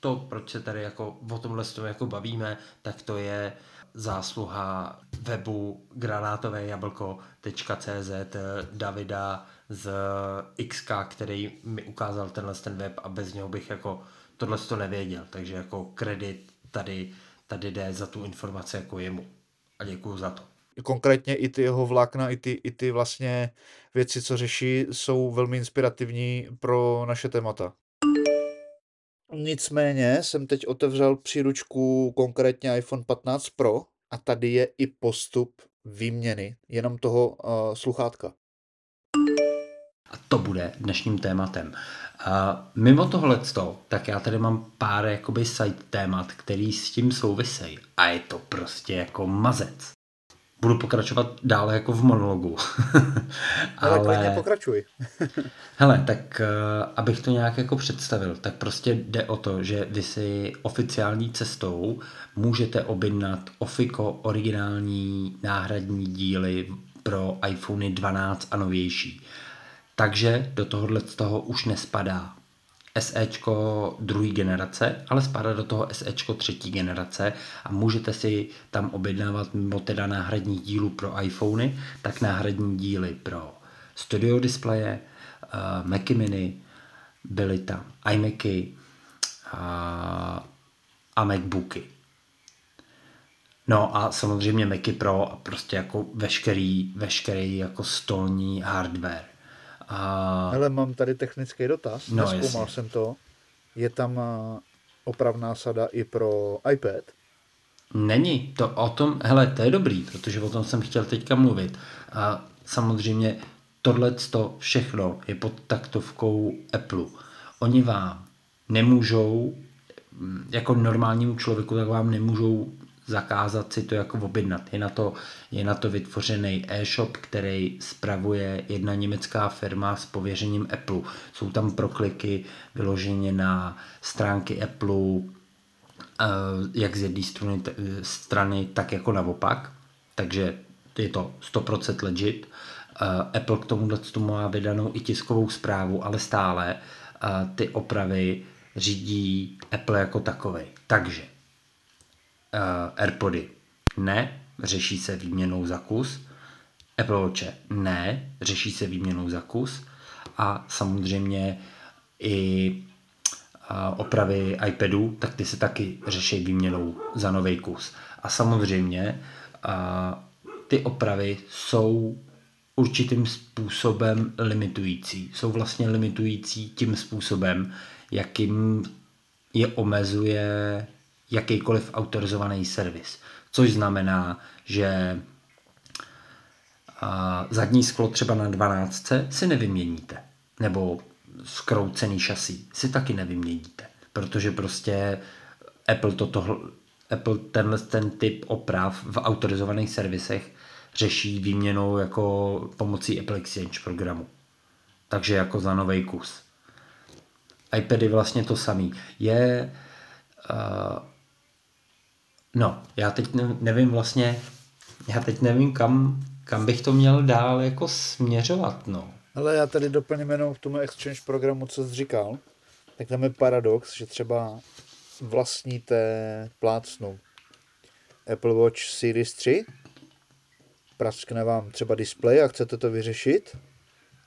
To, proč se tady jako o tomhle jako bavíme, tak to je zásluha webu granátové Davida z XK, který mi ukázal tenhle ten web a bez něho bych jako tohle to nevěděl. Takže jako kredit tady, tady jde za tu informaci jako jemu. A děkuju za to. Konkrétně i ty jeho vlákna, i ty, i ty vlastně věci, co řeší, jsou velmi inspirativní pro naše témata. Nicméně jsem teď otevřel příručku konkrétně iPhone 15 Pro a tady je i postup výměny jenom toho uh, sluchátka. A to bude dnešním tématem. A mimo tohle, tak já tady mám pár jakoby side témat, který s tím souvisejí. A je to prostě jako mazec. Budu pokračovat dále jako v monologu. Ale, Ale pokračuj. hele, tak uh, abych to nějak jako představil, tak prostě jde o to, že vy si oficiální cestou můžete objednat Ofico originální náhradní díly pro iPhony 12 a novější. Takže do tohohle z toho už nespadá SEčko druhé generace, ale spadá do toho SEčko třetí generace a můžete si tam objednávat mimo teda náhradní dílu pro iPhony, tak náhradní díly pro studio displeje, uh, Macy mini, byly tam iMacy uh, a MacBooky. No a samozřejmě Macy Pro a prostě jako veškerý, veškerý jako stolní hardware. A... Hele, mám tady technický dotaz, no, neskoumal jasně. jsem to. Je tam opravná sada i pro iPad? Není, to o tom, hele, to je dobrý, protože o tom jsem chtěl teďka mluvit. A samozřejmě tohle to všechno je pod taktovkou Apple. Oni vám nemůžou, jako normálnímu člověku, tak vám nemůžou zakázat si to jako objednat. Je na to, je na to vytvořený e-shop, který spravuje jedna německá firma s pověřením Apple. Jsou tam prokliky vyloženě na stránky Apple, eh, jak z jedné strany, strany, tak jako naopak. Takže je to 100% legit. Eh, Apple k tomu má vydanou i tiskovou zprávu, ale stále eh, ty opravy řídí Apple jako takový. Takže AirPody. Ne, řeší se výměnou za kus. Apple Watch ne, řeší se výměnou za kus. A samozřejmě i uh, opravy iPadu, tak ty se taky řeší výměnou za nový kus. A samozřejmě uh, ty opravy jsou určitým způsobem limitující. Jsou vlastně limitující tím způsobem, jakým je omezuje jakýkoliv autorizovaný servis. Což znamená, že zadní sklo třeba na 12 si nevyměníte. Nebo skroucený šasí si taky nevyměníte. Protože prostě Apple, toto, Apple tenhle ten typ oprav v autorizovaných servisech řeší výměnou jako pomocí Apple Exchange programu. Takže jako za nový kus. iPady vlastně to samý. Je uh, No, já teď nevím vlastně, já teď nevím, kam, kam bych to měl dál jako směřovat, no. Ale já tady doplním jenom k tomu exchange programu, co jsi říkal. Tak tam je paradox, že třeba vlastníte plácnu Apple Watch Series 3, praskne vám třeba display a chcete to vyřešit,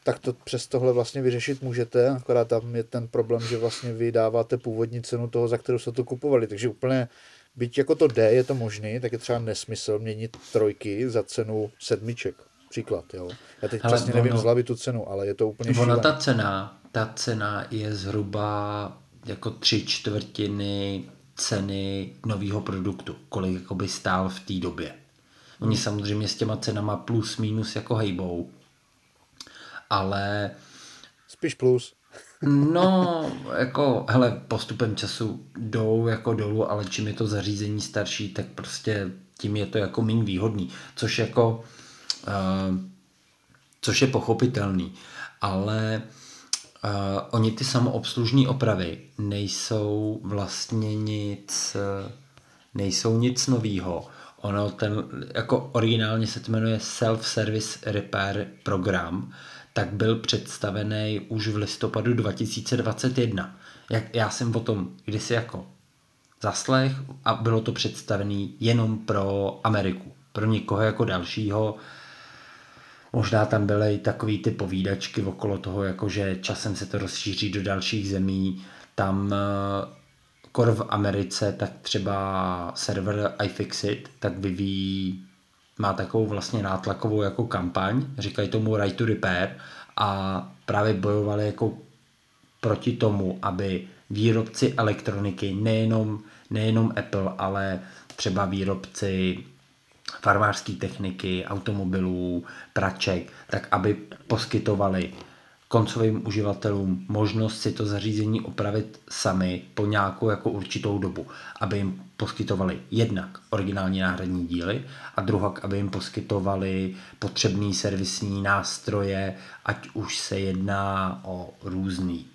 tak to přes tohle vlastně vyřešit můžete, akorát tam je ten problém, že vlastně vy dáváte původní cenu toho, za kterou jste to kupovali, takže úplně byť jako to D je to možný, tak je třeba nesmysl měnit trojky za cenu sedmiček. Příklad, jo. Já teď Hele, přesně ono, nevím z hlavy tu cenu, ale je to úplně Ona ta cena, ta cena je zhruba jako tři čtvrtiny ceny nového produktu, kolik by stál v té době. Oni samozřejmě s těma cenama plus minus jako hejbou, ale... Spíš plus. No, jako, hele, postupem času jdou jako dolů, ale čím je to zařízení starší, tak prostě tím je to jako méně výhodný, což jako, uh, což je pochopitelný, ale uh, oni ty samoobslužní opravy nejsou vlastně nic, nejsou nic novýho. Ono ten, jako originálně se to jmenuje Self-Service Repair Program, tak byl představený už v listopadu 2021. Jak já jsem o tom kdysi jako zaslech a bylo to představené jenom pro Ameriku. Pro někoho jako dalšího. Možná tam byly takový ty povídačky okolo toho, jako že časem se to rozšíří do dalších zemí. Tam eh, kor v Americe, tak třeba server iFixit, tak vyvíjí, má takovou vlastně nátlakovou jako kampaň, říkají tomu Right to Repair a právě bojovali jako proti tomu, aby výrobci elektroniky, nejenom, nejenom Apple, ale třeba výrobci farmářské techniky, automobilů, praček, tak aby poskytovali koncovým uživatelům možnost si to zařízení opravit sami po nějakou jako určitou dobu, aby jim poskytovali jednak originální náhradní díly a druhak, aby jim poskytovali potřebný servisní nástroje, ať už se jedná o různý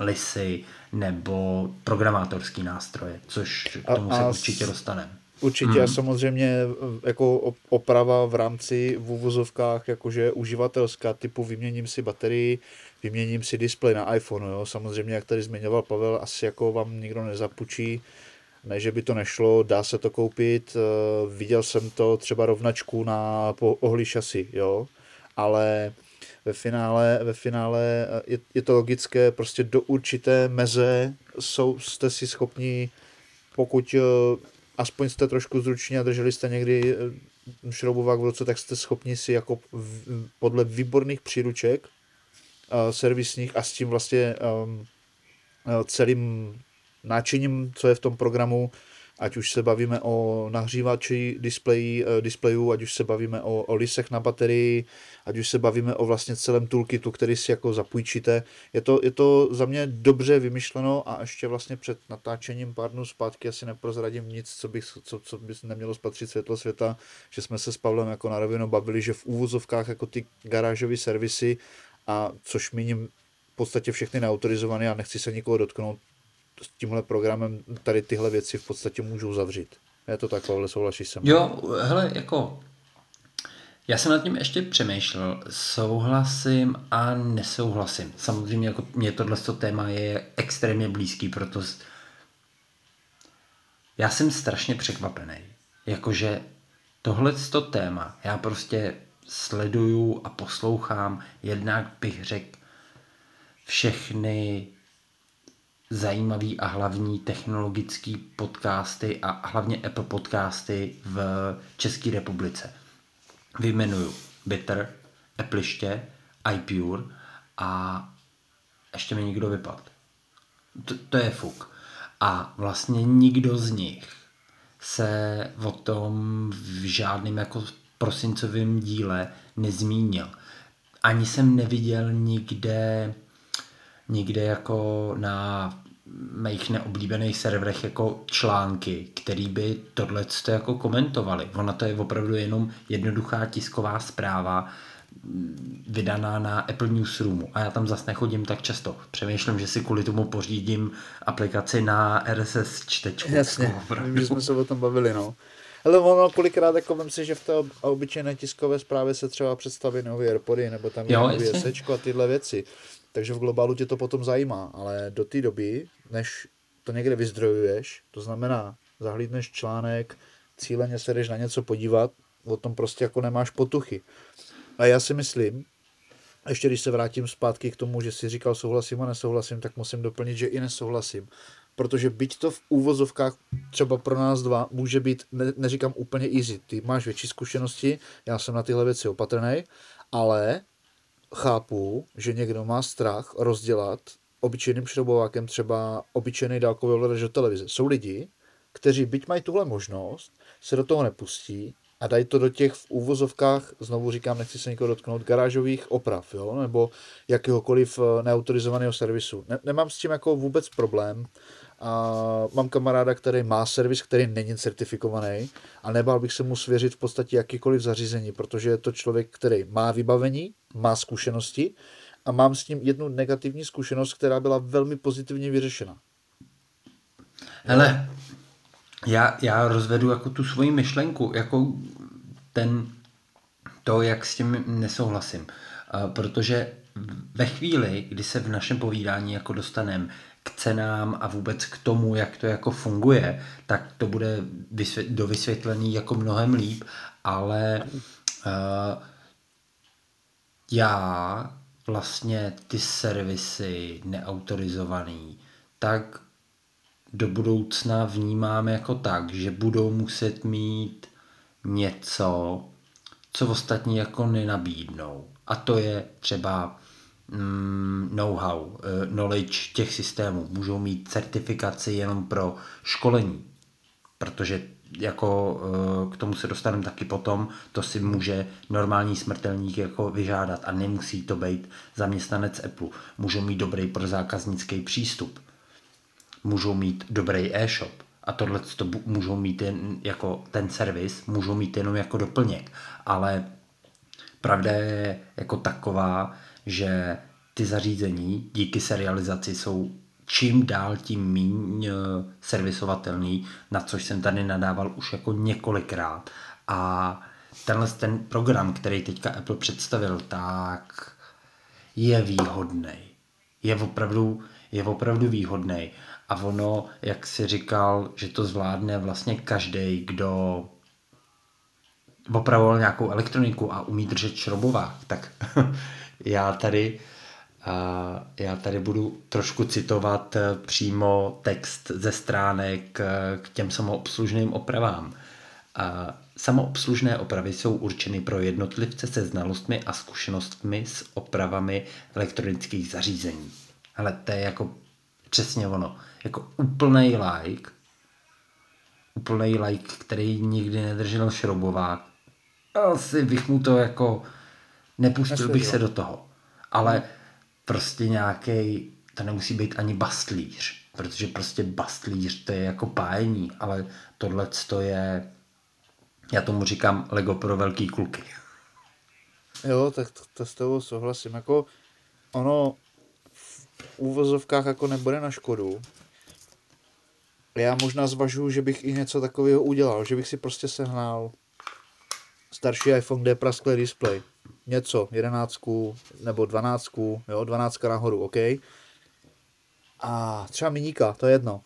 lisy nebo programátorský nástroje, což k tomu a, a se určitě dostaneme. Určitě mm. a samozřejmě jako oprava v rámci v uvozovkách jakože uživatelská typu vyměním si baterii, vyměním si displej na iPhone, jo. Samozřejmě, jak tady zmiňoval Pavel, asi jako vám nikdo nezapučí, ne, že by to nešlo, dá se to koupit, eh, viděl jsem to třeba rovnačku na ohlí šasy, jo, ale ve finále, ve finále eh, je, je to logické, prostě do určité meze jsou, jste si schopni, pokud eh, aspoň jste trošku zruční a drželi jste někdy šroubovák v ruce, tak jste schopni si jako v, podle výborných příruček uh, servisních a s tím vlastně um, celým náčiním, co je v tom programu, ať už se bavíme o nahřívači displejí, uh, displejů, ať už se bavíme o, o lisech na baterii, ať už se bavíme o vlastně celém toolkitu, který si jako zapůjčíte. Je to, je to za mě dobře vymyšleno a ještě vlastně před natáčením pár dnů zpátky asi neprozradím nic, co, bych, co, co by nemělo spatřit světlo světa, že jsme se s Pavlem jako na rovinu bavili, že v úvozovkách jako ty garážové servisy a což míním v podstatě všechny neautorizované a nechci se nikoho dotknout, s tímhle programem tady tyhle věci v podstatě můžou zavřít. Je to tak, Pavle, souhlasíš se Jo, hele, jako já jsem nad tím ještě přemýšlel, souhlasím a nesouhlasím. Samozřejmě jako mě tohle téma je extrémně blízký, proto já jsem strašně překvapený. Jakože tohle téma, já prostě sleduju a poslouchám, jednak bych řekl všechny zajímavý a hlavní technologický podcasty a hlavně Apple podcasty v České republice. Vyjmenuju Bitter, Appleiště, iPure a ještě mi nikdo vypad. To, to je fuk. A vlastně nikdo z nich se o tom v žádném jako prosincovém díle nezmínil. Ani jsem neviděl nikde, nikde jako na mých neoblíbených serverech jako články, který by tohle jako komentovali. Ona to je opravdu jenom jednoduchá tisková zpráva, vydaná na Apple Newsroomu a já tam zase nechodím tak často. Přemýšlím, že si kvůli tomu pořídím aplikaci na RSS čtečku. Jasně, my jsme se o tom bavili, no. Ale ono kolikrát jako vím si, že v té obyčejné tiskové zprávě se třeba představí nové AirPody nebo tam je sečko a tyhle věci. Takže v globálu tě to potom zajímá, ale do té doby, než to někde vyzdrojuješ, to znamená zahlídneš článek, cíleně se jdeš na něco podívat, o tom prostě jako nemáš potuchy. A já si myslím, ještě když se vrátím zpátky k tomu, že si říkal souhlasím a nesouhlasím, tak musím doplnit, že i nesouhlasím protože byť to v úvozovkách třeba pro nás dva může být, ne, neříkám úplně easy, ty máš větší zkušenosti, já jsem na tyhle věci opatrný, ale chápu, že někdo má strach rozdělat obyčejným šroubovákem třeba obyčejný dálkový ovladač do televize. Jsou lidi, kteří byť mají tuhle možnost, se do toho nepustí a dají to do těch v úvozovkách, znovu říkám, nechci se nikoho dotknout, garážových oprav, jo, nebo jakéhokoliv eh, neautorizovaného servisu. Ne, nemám s tím jako vůbec problém, a mám kamaráda, který má servis, který není certifikovaný a nebál bych se mu svěřit v podstatě jakýkoliv zařízení, protože je to člověk, který má vybavení, má zkušenosti a mám s ním jednu negativní zkušenost, která byla velmi pozitivně vyřešena. Hele, já, já rozvedu jako tu svoji myšlenku, jako ten, to, jak s tím nesouhlasím. Uh, protože ve chvíli, kdy se v našem povídání jako dostaneme k cenám a vůbec k tomu, jak to jako funguje, tak to bude vysvět, dovysvětlený jako mnohem líp, ale uh, já vlastně ty servisy neautorizovaný, tak do budoucna vnímám jako tak, že budou muset mít něco, co ostatní jako nenabídnou. A to je třeba know-how, eh, knowledge těch systémů. Můžou mít certifikaci jenom pro školení, protože jako eh, k tomu se dostaneme taky potom, to si může normální smrtelník jako vyžádat a nemusí to být zaměstnanec Apple. Můžou mít dobrý prozákaznický přístup, můžou mít dobrý e-shop a tohle to můžou mít jen jako ten servis, můžou mít jenom jako doplněk, ale pravda je jako taková, že ty zařízení díky serializaci jsou čím dál tím méně servisovatelný, na což jsem tady nadával už jako několikrát. A tenhle ten program, který teďka Apple představil, tak je výhodný. Je opravdu, je opravdu výhodný. A ono, jak si říkal, že to zvládne vlastně každý, kdo opravoval nějakou elektroniku a umí držet šrobovák, tak já tady já tady budu trošku citovat eh, přímo text ze stránek eh, k těm samoobslužným opravám. Samoobslužné opravy jsou určeny pro jednotlivce se znalostmi a zkušenostmi s opravami elektronických zařízení. Ale to je jako přesně ono. Jako úplný like, úplný like, který nikdy nedržel šroubovák. Asi bych mu to jako nepustil bych se do toho. Ale prostě nějaký, to nemusí být ani bastlíř, protože prostě bastlíř to je jako pájení, ale tohle to je, já tomu říkám Lego pro velký kluky. Jo, tak to, to s tebou souhlasím. Jako ono v úvozovkách jako nebude na škodu. Já možná zvažuji, že bych i něco takového udělal, že bych si prostě sehnal starší iPhone, kde je prasklý display něco, jedenáctku nebo dvanáctku, jo, dvanáctka nahoru, OK. A třeba miníka, to je jedno.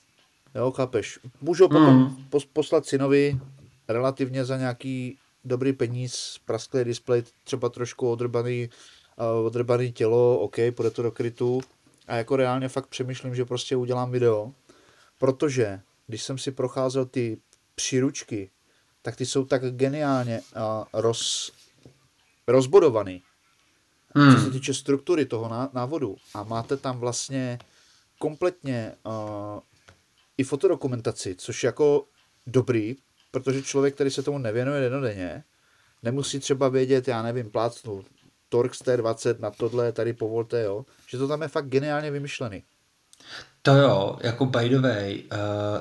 Jo, chápeš. Můžu potom mm. poslat synovi relativně za nějaký dobrý peníz, prasklý display, třeba trošku odrbaný, uh, odrbaný tělo, OK, půjde to do krytu. A jako reálně fakt přemýšlím, že prostě udělám video, protože když jsem si procházel ty příručky, tak ty jsou tak geniálně uh, roz, rozbodovaný. Hmm. Co se týče struktury toho návodu. A máte tam vlastně kompletně uh, i fotodokumentaci, což jako dobrý, protože člověk, který se tomu nevěnuje denodenně, nemusí třeba vědět, já nevím, plácnu Torx T20 na tohle, tady povolte, jo, že to tam je fakt geniálně vymyšlený. To jo, jako by the way, uh,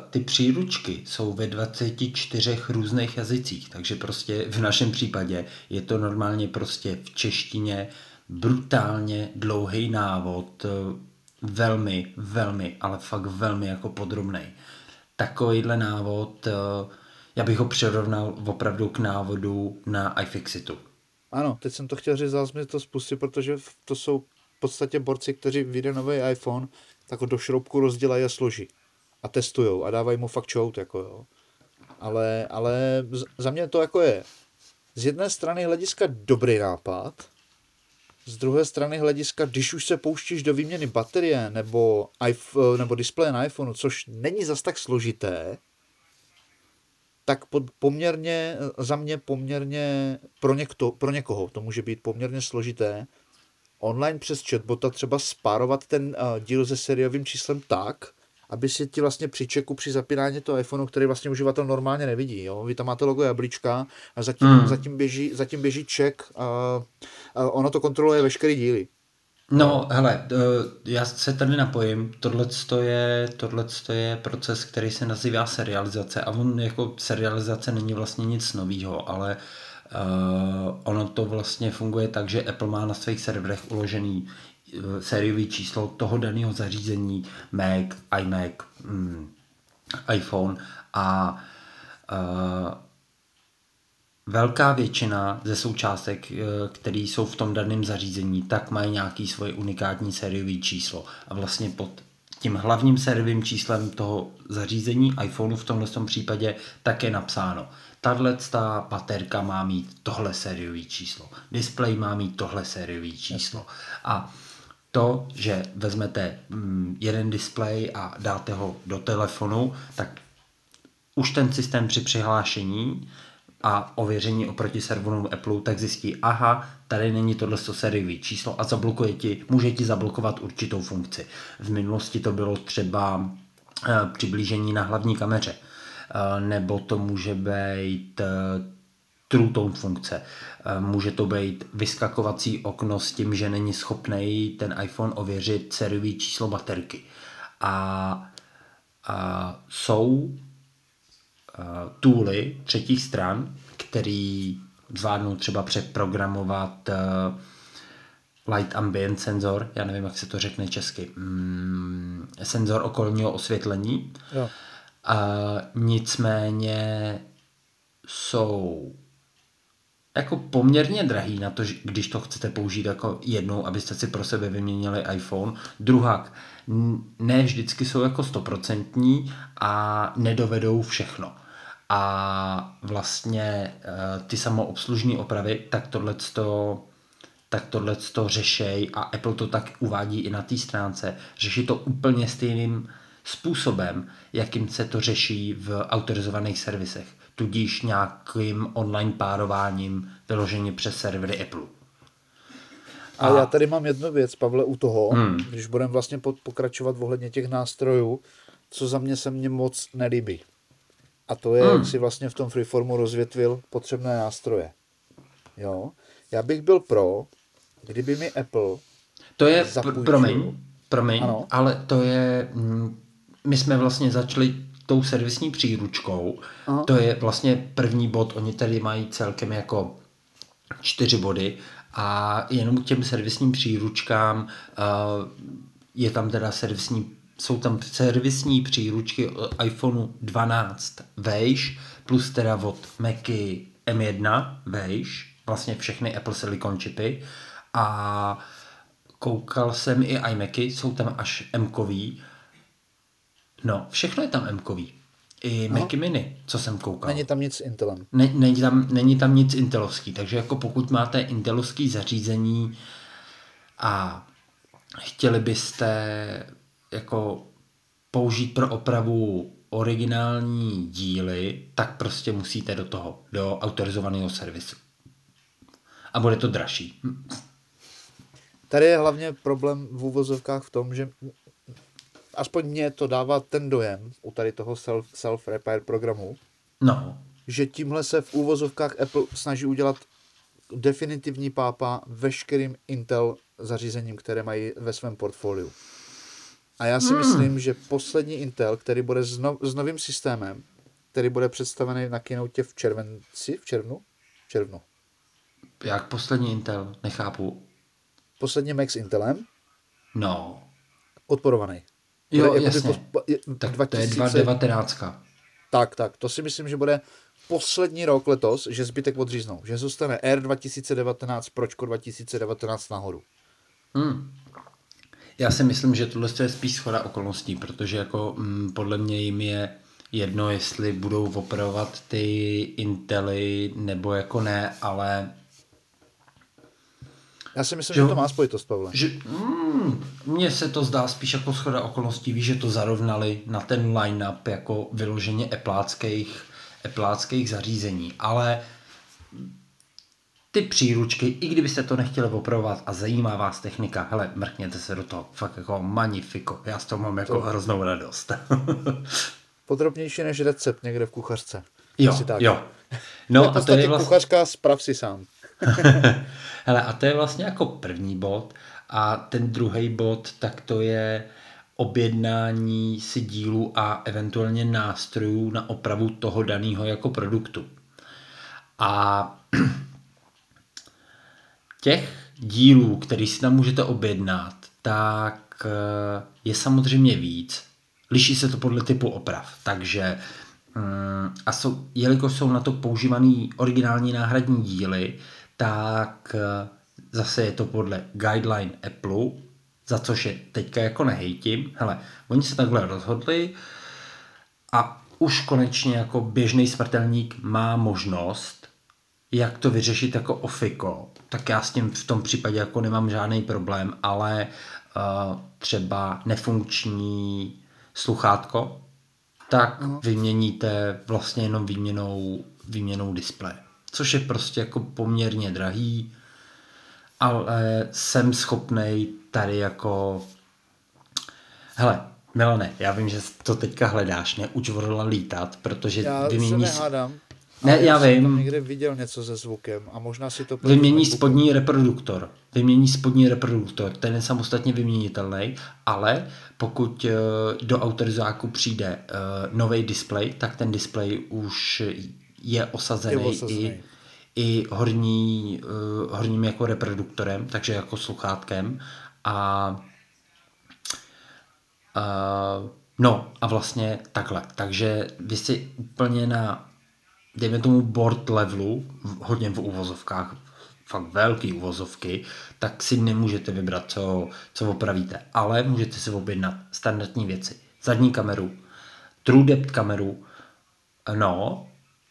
ty příručky jsou ve 24 různých jazycích, takže prostě v našem případě je to normálně prostě v češtině brutálně dlouhý návod, uh, velmi, velmi, ale fakt velmi jako podrobný. Takovýhle návod, uh, já bych ho přirovnal opravdu k návodu na iFixitu. Ano, teď jsem to chtěl říct, zase mi to spustit, protože to jsou v podstatě borci, kteří vyjde nový iPhone, tak ho do šroubku rozdělají a složí. A testujou a dávají mu fakt čout, jako jo. Ale, ale za mě to jako je z jedné strany hlediska dobrý nápad, z druhé strany hlediska, když už se pouštíš do výměny baterie nebo, iPhone, nebo displeje na iPhoneu, což není zas tak složité, tak pod, poměrně, za mě poměrně, pro, někto, pro někoho to může být poměrně složité, online přes chatbota třeba spárovat ten uh, díl se sériovým číslem tak, aby si ti vlastně při checku, při zapínání toho iPhoneu, který vlastně uživatel normálně nevidí. Jo? Vy tam máte logo jablíčka a zatím, hmm. zatím, běží, zatím běží check a, a ono to kontroluje veškerý díly. No, hele, já se tady napojím. Tohle je, je proces, který se nazývá serializace a on jako serializace není vlastně nic nového, ale Uh, ono to vlastně funguje tak, že Apple má na svých serverech uložený uh, sériový číslo toho daného zařízení, Mac, iMac, um, iPhone a uh, velká většina ze součástek, které jsou v tom daném zařízení, tak mají nějaký svoje unikátní sériový číslo. A vlastně pod tím hlavním sériovým číslem toho zařízení iPhoneu v tomhle tom případě tak je napsáno. Tahle ta baterka má mít tohle sériový číslo. Display má mít tohle sériový číslo. A to, že vezmete mm, jeden displej a dáte ho do telefonu, tak už ten systém při přihlášení a ověření oproti serverům Apple, tak zjistí, aha, tady není tohle sériový číslo a zablokuje ti, může ti zablokovat určitou funkci. V minulosti to bylo třeba eh, přiblížení na hlavní kameře, nebo to může být eh, true tone funkce. Může to být vyskakovací okno s tím, že není schopný ten iPhone ověřit sériový číslo baterky. A, a jsou tooly třetích stran, který zvládnou třeba přeprogramovat light ambient senzor, já nevím, jak se to řekne česky, mm, senzor okolního osvětlení. Jo. Uh, nicméně jsou jako poměrně drahý na to, když to chcete použít jako jednou, abyste si pro sebe vyměnili iPhone. Druhak, ne vždycky jsou jako stoprocentní a nedovedou všechno a vlastně eh, ty samoobslužní opravy, tak tohle tak tohle to řešej a Apple to tak uvádí i na té stránce, řeší to úplně stejným způsobem, jakým se to řeší v autorizovaných servisech, tudíž nějakým online párováním vyloženě přes servery Apple. A, a já tady mám jednu věc, Pavle, u toho, hmm. když budeme vlastně pokračovat ohledně těch nástrojů, co za mě se mně moc nelíbí. A to je, hmm. jak si vlastně v tom freeformu rozvětvil potřebné nástroje. Jo? Já bych byl pro, kdyby mi Apple To je, zapůjčil, promiň, promiň, ano. ale to je, mm, my jsme vlastně začali tou servisní příručkou, Aha. to je vlastně první bod, oni tady mají celkem jako čtyři body. A jenom k těm servisním příručkám uh, je tam teda servisní jsou tam servisní příručky iPhoneu 12 vejš, plus teda od Macy M1 vejš, vlastně všechny Apple Silicon čipy. A koukal jsem i iMacy, jsou tam až m No, všechno je tam m I no. Macy Mini, co jsem koukal. Není tam nic Intelem. Ne, není, tam, není tam nic Intelovský, takže jako pokud máte Intelovský zařízení a chtěli byste jako použít pro opravu originální díly, tak prostě musíte do toho, do autorizovaného servisu. A bude to dražší. Tady je hlavně problém v úvozovkách v tom, že aspoň mě to dává ten dojem u tady toho self, self-repair programu, no. že tímhle se v úvozovkách Apple snaží udělat definitivní pápa veškerým Intel zařízením, které mají ve svém portfoliu. A já si hmm. myslím, že poslední Intel, který bude s, no, s novým systémem, který bude představený na keynote v červenci, v červnu? V červnu. Jak poslední Intel? Nechápu. Poslední Max Intelem. No. Podporovaný. Jo, bude, jasně. Po, je, tak 2000, to je 2019. Tak, tak. To si myslím, že bude poslední rok letos, že zbytek odříznou. Že zůstane R 2019, Pročko 2019 nahoru. Hmm. Já si myslím, že tohle je spíš schoda okolností, protože jako mm, podle mě jim je jedno, jestli budou operovat ty Intely nebo jako ne, ale já si myslím, že, že to má spojitost, Pavle. Že, mm, mně se to zdá spíš jako schoda okolností, víš, že to zarovnali na ten line-up jako vyloženě epláckých, epláckých zařízení, ale ty příručky, i kdybyste to nechtěli opravovat a zajímá vás technika, hele, mrkněte se do toho, fakt jako magnifiko, já s toho mám jako to... hroznou radost. Podrobnější než recept někde v kuchařce. Jo, tak. jo. No a to je vlastně... kuchařka, sprav si sám. hele, a to je vlastně jako první bod a ten druhý bod, tak to je objednání si dílů a eventuálně nástrojů na opravu toho daného jako produktu. A těch dílů, který si tam můžete objednat, tak eh, je samozřejmě víc. Liší se to podle typu oprav, takže Mm, a jsou, jelikož jsou na to používaný originální náhradní díly, tak eh, zase je to podle guideline Apple, za což je teďka jako nehejtím. Hele, oni se takhle rozhodli a už konečně jako běžný smrtelník má možnost, jak to vyřešit jako ofiko. Tak já s tím v tom případě jako nemám žádný problém, ale uh, třeba nefunkční sluchátko, tak uh-huh. vyměníte vlastně jenom výměnou, výměnou displeje. Což je prostě jako poměrně drahý, ale jsem schopnej tady jako hele, Milane, já vím, že to teďka hledáš, neuč Vorla lítat, protože já vymění... se nehádám. Ne, já, já vím. Jsem někde viděl něco se zvukem a možná si to... Vymění spodní reproduktor. Vymění spodní reproduktor. Ten je samostatně vyměnitelný, ale pokud eh, do autorizáku přijde uh, nový display, tak ten display už je osazený, je osazený. i, i horní, uh, horním jako reproduktorem, takže jako sluchátkem a uh, no a vlastně takhle. Takže vy si úplně na dejme tomu board levelu, hodně v uvozovkách, fakt velký uvozovky, tak si nemůžete vybrat, co, co opravíte. Ale můžete si objednat standardní věci. Zadní kameru, true depth kameru, no.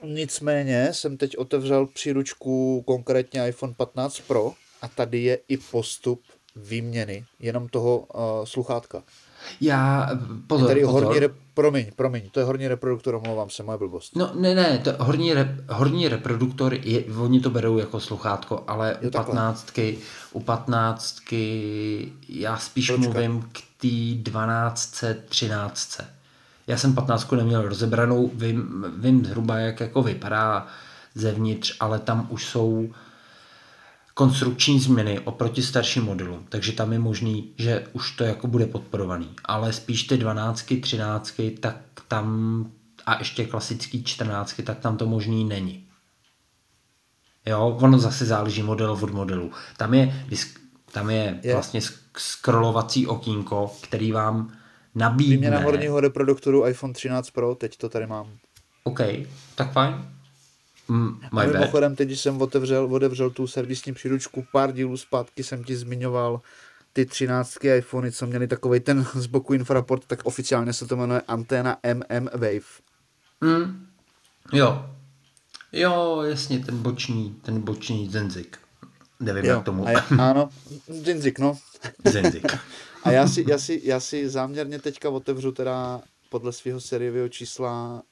Nicméně jsem teď otevřel příručku konkrétně iPhone 15 Pro a tady je i postup výměny jenom toho uh, sluchátka. Já, pozor, je tady pozor. Horní re, promiň, promiň, to je horní reproduktor, omlouvám se, moje blbost. No ne, ne, to horní, rep, horní reproduktor, je, oni to berou jako sluchátko, ale jo, u patnáctky, u patnáctky já spíš Pročka. mluvím k té dvanáctce, třináctce. Já jsem patnáctku neměl rozebranou, vím, vím zhruba, jak jako vypadá zevnitř, ale tam už jsou konstrukční změny oproti starším modelům, takže tam je možný, že už to jako bude podporovaný, ale spíš ty 12, 13, tak tam a ještě klasický 14, tak tam to možný není. Jo, ono zase záleží model od modelu. Tam je, tam je, je. vlastně scrollovací okýnko, který vám nabídne... Výměna horního reproduktoru iPhone 13 Pro, teď to tady mám. OK, tak fajn. Mm, a mimochodem, teď, jsem otevřel, otevřel tu servisní příručku, pár dílů zpátky jsem ti zmiňoval ty 13 iPhony, co měli takový ten z boku infraport, tak oficiálně se to jmenuje anténa MM Wave. Mm. Jo. Jo, jasně, ten boční, ten boční Zenzik. Nevím, jo, jak tomu. A já, ano, Zenzik, no. Zenzik. a já si, já, si, já si záměrně teďka otevřu teda podle svého sériového čísla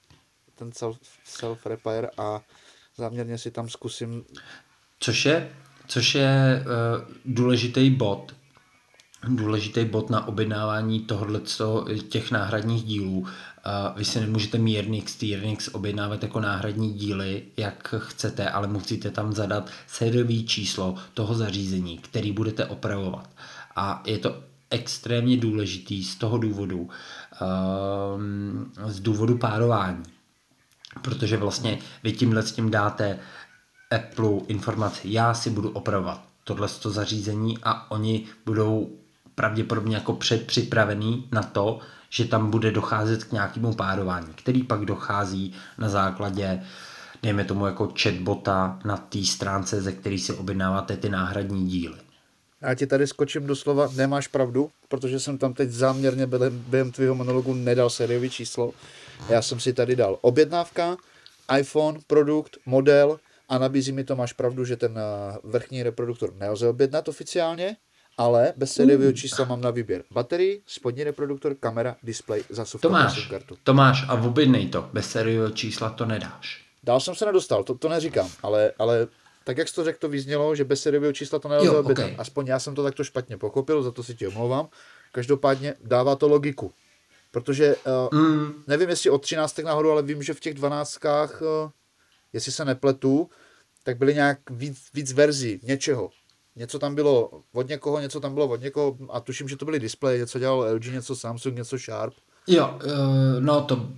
ten self, self repair a záměrně si tam zkusím. Což je, což je uh, důležitý bod, důležitý bod na objednávání tohohle těch náhradních dílů. Uh, vy si nemůžete Miernix, Tiernix objednávat jako náhradní díly, jak chcete, ale musíte tam zadat sériový číslo toho zařízení, který budete opravovat. A je to extrémně důležitý z toho důvodu, um, z důvodu párování protože vlastně vy tímhle s tím dáte Apple informaci, já si budu opravovat tohle to zařízení a oni budou pravděpodobně jako předpřipravený na to, že tam bude docházet k nějakému párování, který pak dochází na základě, dejme tomu jako chatbota na té stránce, ze který si objednáváte ty náhradní díly. Já ti tady skočím do slova, nemáš pravdu, protože jsem tam teď záměrně během, během tvého monologu nedal sériový číslo. Já jsem si tady dal objednávka, iPhone, produkt, model a nabízí mi to, máš pravdu, že ten eh, vrchní reproduktor nelze objednat oficiálně, ale bez sériového čísla mám na výběr baterii, spodní reproduktor, kamera, display, zasuvka, to máš, kartu. To máš a objednej to, bez sériového čísla to nedáš. Dál jsem se nedostal, to, to neříkám, ale, ale tak jak jsi to řekl, to vyznělo, že bez sériového čísla to nelze objednat. Okay. Aspoň já jsem to takto špatně pochopil, za to si ti omlouvám. Každopádně dává to logiku. Protože uh, mm. nevím, jestli od 13 nahoru, ale vím, že v těch 12, uh, eh, jestli se nepletu, tak byly nějak víc, víc verzí něčeho. Něco tam bylo od někoho, něco tam bylo od někoho a tuším, že to byly displeje, něco dělal LG, něco Samsung, něco Sharp. Jo, uh, no to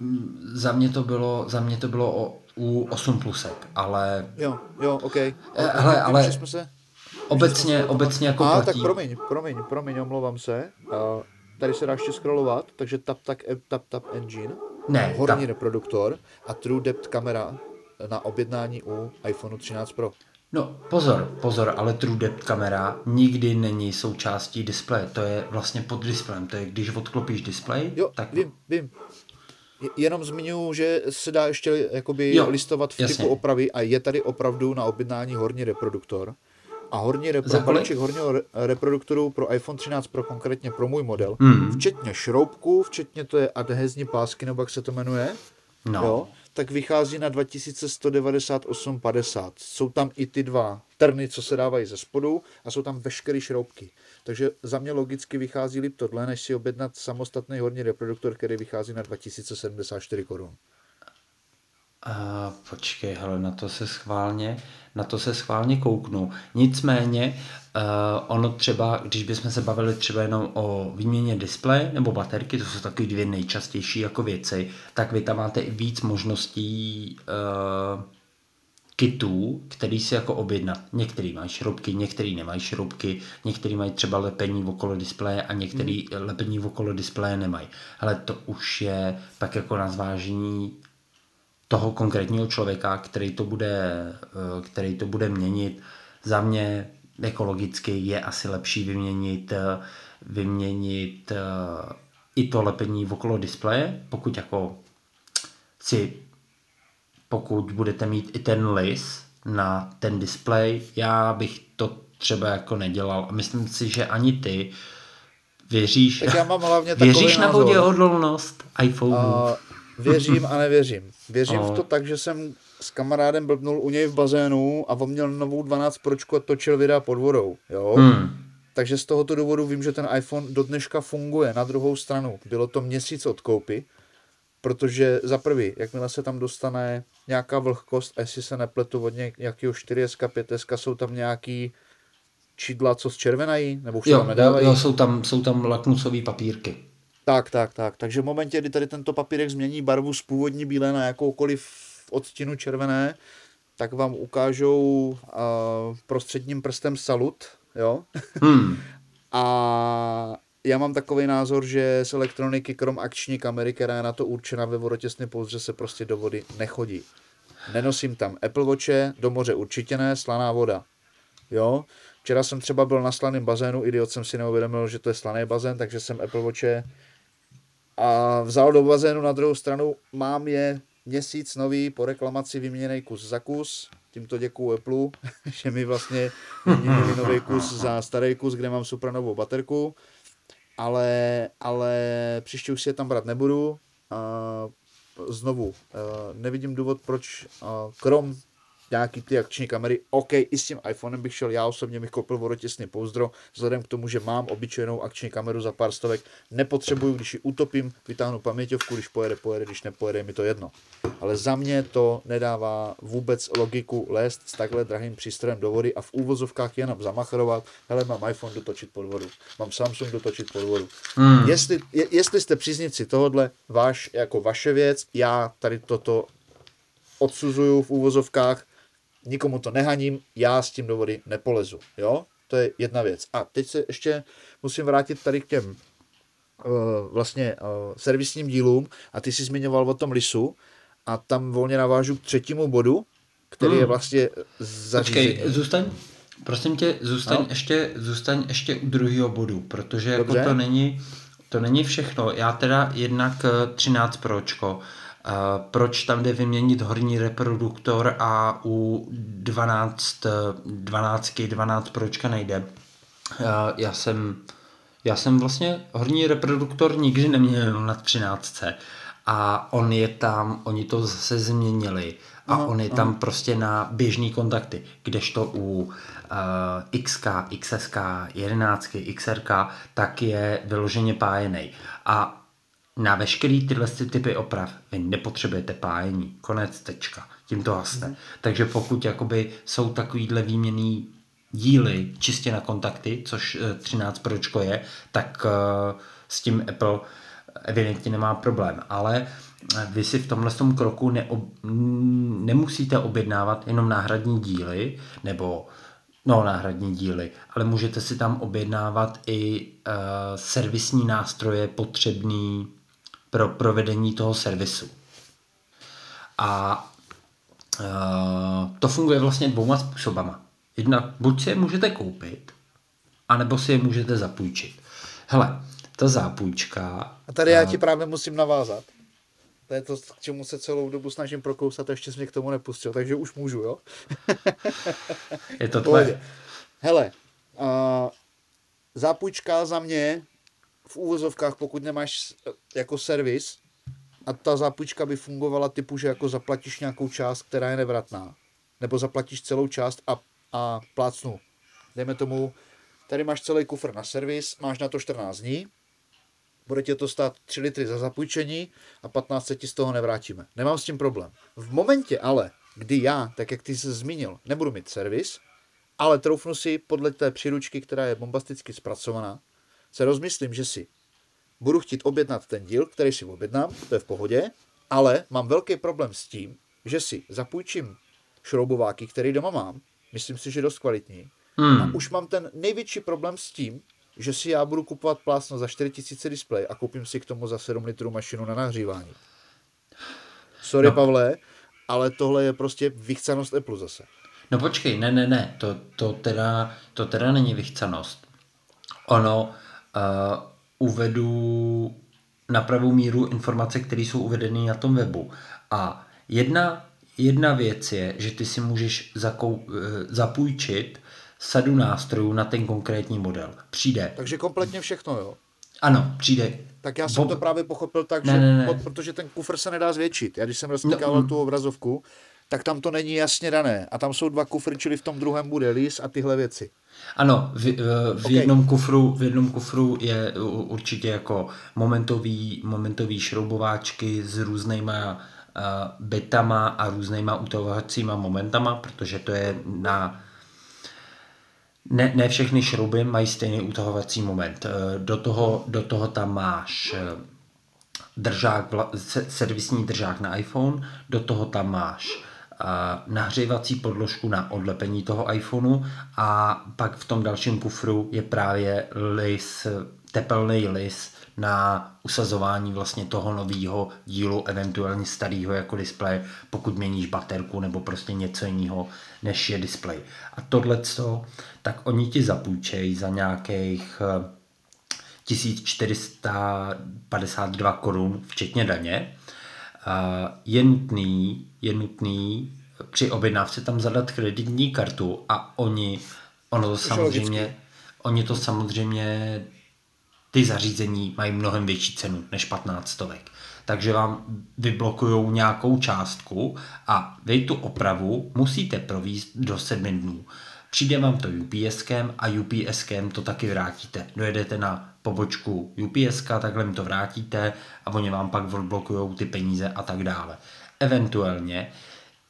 za mě to bylo, za mě to bylo o, u 8 plusek, ale... Jo, jo, OK. okay. Hele, ale jsme se, obecně, obecně jako A, platí. tak promiň, promiň, promiň, omlouvám se. Uh, tady se dá ještě scrollovat, takže tap, tap, tap, tap engine. Ne, horní ta- reproduktor a True Depth kamera na objednání u iPhone 13 Pro. No, pozor, pozor, ale True Depth kamera nikdy není součástí displeje. To je vlastně pod displejem. To je, když odklopíš displej, Jo, tak vím, vím. Je- Jenom zmiňuji, že se dá ještě jakoby Jo, listovat v jasně. typu opravy a je tady opravdu na objednání horní reproduktor. A horní repro, balíček horního re- reproduktoru pro iPhone 13 Pro, konkrétně pro můj model, Hmm. včetně šroubku, včetně to je adhezní pásky, nebo jak se to jmenuje, no, jo, tak vychází na 2198,50. Jsou tam i ty dva trny, co se dávají ze spodu a jsou tam veškeré šroubky. Takže za mě logicky vychází líp tohle, než si objednat samostatný horní reproduktor, který vychází na 2074 korun. A počkej, hele, na to se schválně, na to se schválně kouknu. Nicméně, uh, ono třeba, když bychom se bavili třeba jenom o výměně displeje nebo baterky, to jsou takové dvě nejčastější jako věci, tak vy tam máte i víc možností uh, kitů, který si jako objednat. Některý mají šroubky, některý nemají šroubky, některý mají třeba lepení okolo displeje a některý hmm. lepení okolo displeje nemají. Ale to už je pak jako na zvážení toho konkrétního člověka, který to bude, eh, který to bude měnit. Za mě ekologicky je asi lepší vyměnit, eh, vyměnit eh, i to lepení okolo displeje, pokud jako si pokud budete mít i ten lis na ten displej, já bych to třeba jako nedělal. A myslím si, že ani ty věříš, Tak já mám hlavně věříš na vodě odolnost iPhoneu. A věřím a nevěřím. Věřím No. v to tak, že jsem s kamarádem blbnul u něj v bazénu a on měl novou 12 pročku a točil videa pod vodou. Jo? Hmm. Takže z tohoto důvodu vím, že ten iPhone do dneška funguje. Na druhou stranu, bylo to měsíc od koupy, protože za prvý, jakmile se tam dostane nějaká vlhkost, a jestli se nepletu od nějakého 4S, 5S, jsou tam nějaký čidla, co zčervenají, nebo už Jo, tam jo, nedávají. jo, jsou tam, jsou tam lakmusové papírky. Tak, tak, tak. Takže v momentě, kdy tady tento papírek změní barvu z původní bílé na jakoukoliv odstínu červené, tak vám ukážou uh, prostředním prstem salut, jo? Hmm. A já mám takový názor, že z elektroniky, krom akční kamery, která je na to určena ve vodotěsné pouzdře, se prostě do vody nechodí. Nenosím tam Apple Watche, do moře určitě ne, slaná voda. Jo? Včera jsem třeba byl na slaném bazénu, idiot jsem si neuvědomil, že to je slaný bazén, takže jsem Apple Watche a vzal do bazénu na druhou stranu. Mám je měsíc nový po reklamaci vyměněný kus za kus. Tímto děkuju Apple, že mi vlastně vyměnili nový kus za starý kus, kde mám super novou baterku. Ale, ale příště už si je tam brát nebudu. A znovu, eh, nevidím důvod, proč eh, krom nějaký ty akční kamery. OK, i s tím iPhonem bych šel, já osobně bych koupil vodotěsný pouzdro, vzhledem k tomu, že mám obyčejnou akční kameru za pár stovek, nepotřebuju, když ji utopím, vytáhnu paměťovku, když pojede, pojede, když nepojede, je mi to jedno. Ale za mě to nedává vůbec logiku lézt s takhle drahým přístrojem do vody a v úvozovkách jenom zamachrovat, hele, mám iPhone dotočit pod vodu, mám Samsung dotočit pod vodu. Hmm. Jestli, je, jestli jste příznivci tohodle, váš, jako vaše věc, já tady toto odsuzuju v úvozovkách, nikomu to nehaním, já s tím do vody nepolezu, jo? To je jedna věc. A teď se ještě musím vrátit tady k těm uh, vlastně uh, servisním dílům a ty jsi zmiňoval o tom lisu a tam volně navážu k třetímu bodu, který Hmm. je vlastně zařízení. Počkej, zůstaň, prosím tě, zůstaň, No. ještě, zůstaň ještě u druhého bodu, protože jako to není, to není všechno. Já teda jednak eh, 13 pročko, eh, proč tam jde vyměnit horní reproduktor a u 12, eh, 12, 12 pročka nejde. Eh, Já jsem, já jsem vlastně horní reproduktor nikdy neměl na 13. A on je tam, oni to zase změnili a Aha, on je aha. tam prostě na běžný kontakty, kdežto u uh, XK, XSK, 11, XRK, tak je vyloženě pájený. A na veškerý tyhle ty typy oprav vy nepotřebujete pájení. Konec, tečka. Tím to hasne. Takže pokud jakoby jsou takovýhle výměný díly čistě na kontakty, což eh, 13 pročko je, tak eh, s tím Apple evidentně nemá problém. Ale eh, vy si v tomhle tom kroku neob, nemusíte objednávat jenom náhradní díly, nebo no náhradní díly, ale můžete si tam objednávat i uh, servisní nástroje potřebný pro provedení toho servisu. A uh, to funguje vlastně dvouma způsobama. Jedna, buď si je můžete koupit, anebo si je můžete zapůjčit. Hele, ta zápůjčka... A tady já ti právě musím navázat. To je to, k čemu se celou dobu snažím prokousat a ještě jsi mě k tomu nepustil, takže už můžu, jo? je to tvoje. Hele, uh, zápůjčka za mě v úvozovkách, pokud nemáš jako servis, a ta zápůjčka by fungovala typu, že jako zaplatíš nějakou část, která je nevratná, nebo zaplatíš celou část a, a plácnu. Dejme tomu, tady máš celý kufr na servis, máš na to 14 dní, bude tě to stát 3 litry za zapůjčení a 15 se ti z toho nevrátíme. Nemám s tím problém. V momentě ale, kdy já, tak jak ty jsi zmínil, nebudu mít servis, ale troufnu si podle té příručky, která je bombasticky zpracovaná, se rozmyslím, že si budu chtít objednat ten díl, který si objednám, to je v pohodě, ale mám velký problém s tím, že si zapůjčím šroubováky, který doma mám, myslím si, že dost kvalitní, hmm. a už mám ten největší problém s tím, že si já budu kupovat plásno za 4000 display a koupím si k tomu za 7 litrů mašinu na nahřívání. Sorry, no. Pavle, ale tohle je prostě vychcanost Apple zase. No počkej, ne, ne, ne, to, to, teda, to teda není vychcanost. Ono, uh, uvedu na pravou míru informace, které jsou uvedeny na tom webu. A jedna, jedna věc je, že ty si můžeš zakou, uh, zapůjčit sadu nástrojů na ten konkrétní model. Přijde. Takže kompletně všechno, jo? Ano, přijde. Tak já jsem Bob... to právě pochopil tak, ne, že ne, ne. Pod, protože ten kufr se nedá zvětšit. Já když jsem rozklikával no, tu obrazovku, tak tam to není jasně dané. A tam jsou dva kufry, čili v tom druhém bude lis a tyhle věci. Ano, v, v, okay. jednom kufru, v jednom kufru je určitě jako momentový, momentový šroubováčky s různýma uh, bitama a různýma utahovacíma momentama, protože to je na ne, ne všechny šrouby mají stejný utahovací moment. Eh, do toho, do toho tam máš eh, držák, servisní držák na iPhone, do toho tam máš eh, nahřívací podložku na odlepení toho iPhoneu a pak v tom dalším kufru je právě lis, tepelný lis na usazování vlastně toho nového dílu, eventuálně starého jako displej, pokud měníš baterku nebo prostě něco jiného, než je displej. A tohle, tak oni ti zapůjčejí za nějakých 1452 eh, korun, včetně daně. Je nutný, je nutný při objednávce tam zadat kreditní kartu a oni, ono to samozřejmě, oni to samozřejmě ty zařízení mají mnohem větší cenu než 15 stovek. Takže vám vyblokují nějakou částku a vy tu opravu musíte províst do 7 dnů. Přijde vám to UPSkem a UPSkem to taky vrátíte. Dojedete na pobočku UPS, takhle mi to vrátíte a oni vám pak odblokují ty peníze a tak dále. Eventuálně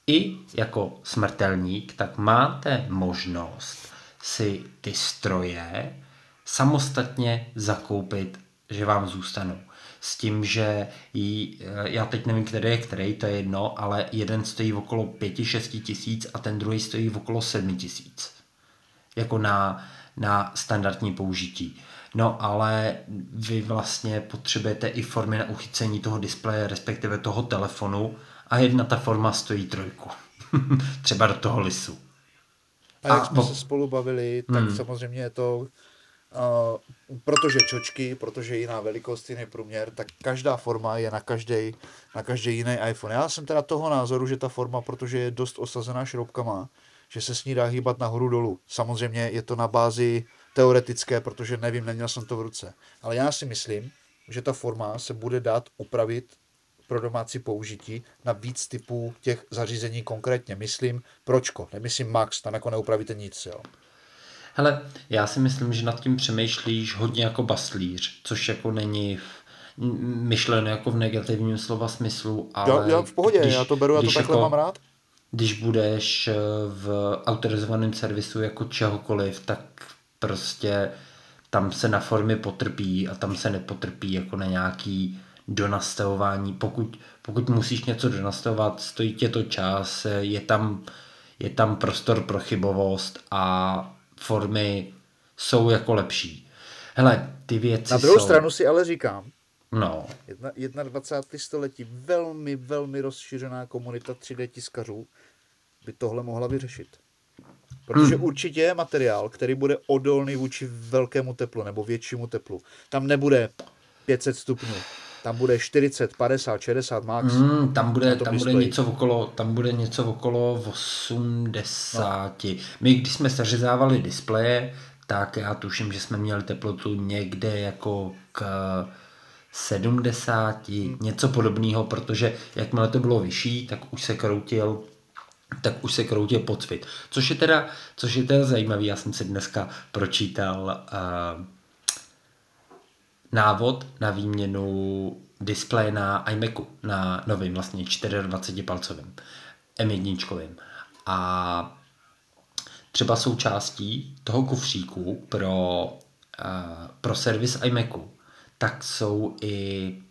i jako smrtelník, tak máte možnost si ty stroje samostatně zakoupit, že vám zůstanou. S tím, že jí, eh, já teď nevím, který je který, to je jedno, ale jeden stojí okolo 5-6 tisíc a ten druhý stojí okolo 7 tisíc. Jako na, na standardní použití. No ale vy vlastně potřebujete i formy na uchycení toho displeje, respektive toho telefonu a jedna ta forma stojí trojku. Třeba do toho lisu. A jak a jsme po... se spolu bavili, tak hmm. samozřejmě je to Uh, protože čočky, protože jiná velikost, jiný průměr, tak každá forma je na každý, na každý jiný iPhone. Já jsem teda toho názoru, že ta forma, protože je dost osazená šroubkama, že se s ní dá hýbat nahoru dolů. Samozřejmě je to na bázi teoretické, protože nevím, neměl jsem to v ruce. Ale já si myslím, že ta forma se bude dát upravit pro domácí použití na víc typů těch zařízení konkrétně. Myslím pročko, nemyslím Max, tam jako neupravíte nic. Jo. Hele, já si myslím, že nad tím přemýšlíš hodně jako baslíř, což jako není myšleno jako v negativním slova smyslu, ale... Já, já v pohodě, když, já to beru, já to takhle jako, mám rád. Když budeš eh, v autorizovaném servisu jako čehokoliv, tak prostě tam se na formy potrpí a tam se nepotrpí jako na nějaký donastavování. Pokud, pokud musíš něco donastavovat, stojí tě to čas, je tam, je tam prostor pro chybovost a formy jsou jako lepší. Hele, ty věci Na druhou jsou... stranu si ale říkám, No. Jedna, 21. století, velmi, velmi rozšířená komunita 3D tiskařů by tohle mohla vyřešit. Protože hmm. určitě je materiál, který bude odolný vůči velkému teplu nebo většímu teplu. Tam nebude 500 stupňů, tam bude 40, 50, 60 max. Hmm, tam bude, tam bude něco okolo, tam bude něco okolo 80. No. My, když jsme seřezávali displeje, tak já tuším, že jsme měli teplotu někde jako k 70, hmm. něco podobného, protože jakmile to bylo vyšší, tak už se kroutil tak už se kroutě podsvit. Což je teda, což je teda zajímavý, já jsem si dneska pročítal uh, návod na výměnu displeje na iMacu, na novým vlastně 24 palcovým, M1. A třeba součástí toho kufříku pro, uh, pro servis iMacu, tak jsou i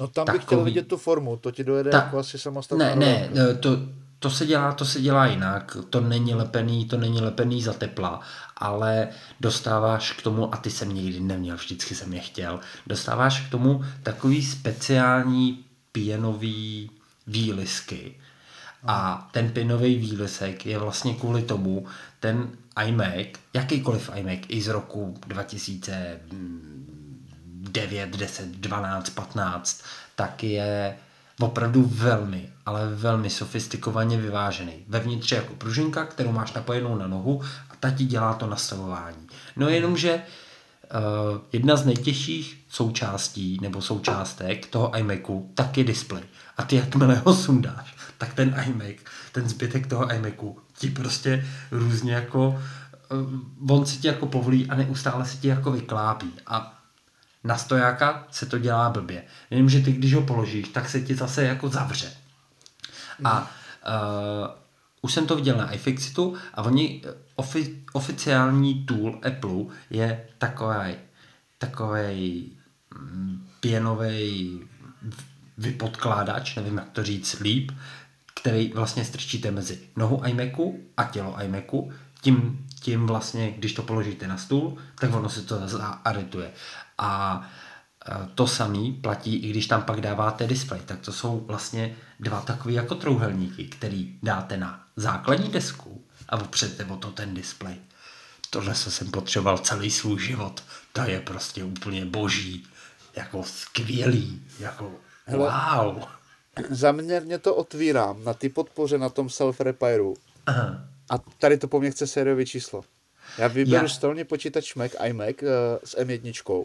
No tam bych chtěl vidět tu formu, to ti dojede ta... jako asi samostatná Ne, ne, eh, to, to se dělá, to se dělá jinak, to není lepený, to není lepený za tepla, ale dostáváš k tomu, a ty jsem nikdy neměl, vždycky jsem je chtěl, dostáváš k tomu takový speciální pěnový výlisky. A ten pinový výlisek je vlastně kvůli tomu, ten iMac, jakýkoliv iMac i z roku 2000, 9, 10, 12, 15, tak je opravdu velmi, ale velmi sofistikovaně vyvážený. Vevnitř je jako pružinka, kterou máš napojenou na nohu a ta ti dělá to nastavování. No jenomže uh, jedna z nejtěžších součástí nebo součástek toho iMacu tak je display. A ty jakmile ho sundáš, tak ten iMac, ten zbytek toho iMacu ti prostě různě jako uh, on si ti jako povolí a neustále se ti jako vyklápí. A na stojáka se to dělá blbě. Jenom, že ty, když ho položíš, tak se ti zase jako zavře. A uh, už jsem to viděl na iFixitu a oni, eh, ofi, oficiální tool Apple je takový takový mm, pěnový vypodkládač, nevím jak to říct líp, který vlastně strčíte mezi nohu iMacu a tělo iMacu. Tím, tím vlastně, když to položíte na stůl, tak ono se to zaarituje. A e, to samý platí, i když tam pak dáváte display, tak to jsou vlastně dva takové jako trouhelníky, který dáte na základní desku a opřete o to ten display. Tohle se jsem potřeboval celý svůj život. To je prostě úplně boží, jako skvělý, jako Hele, wow. Zaměrně to otvírám na ty podpoře na tom self-repairu. A tady to po mně chce sériové číslo. Já vyberu Já... stolně počítač Mac, iMac uh, s M1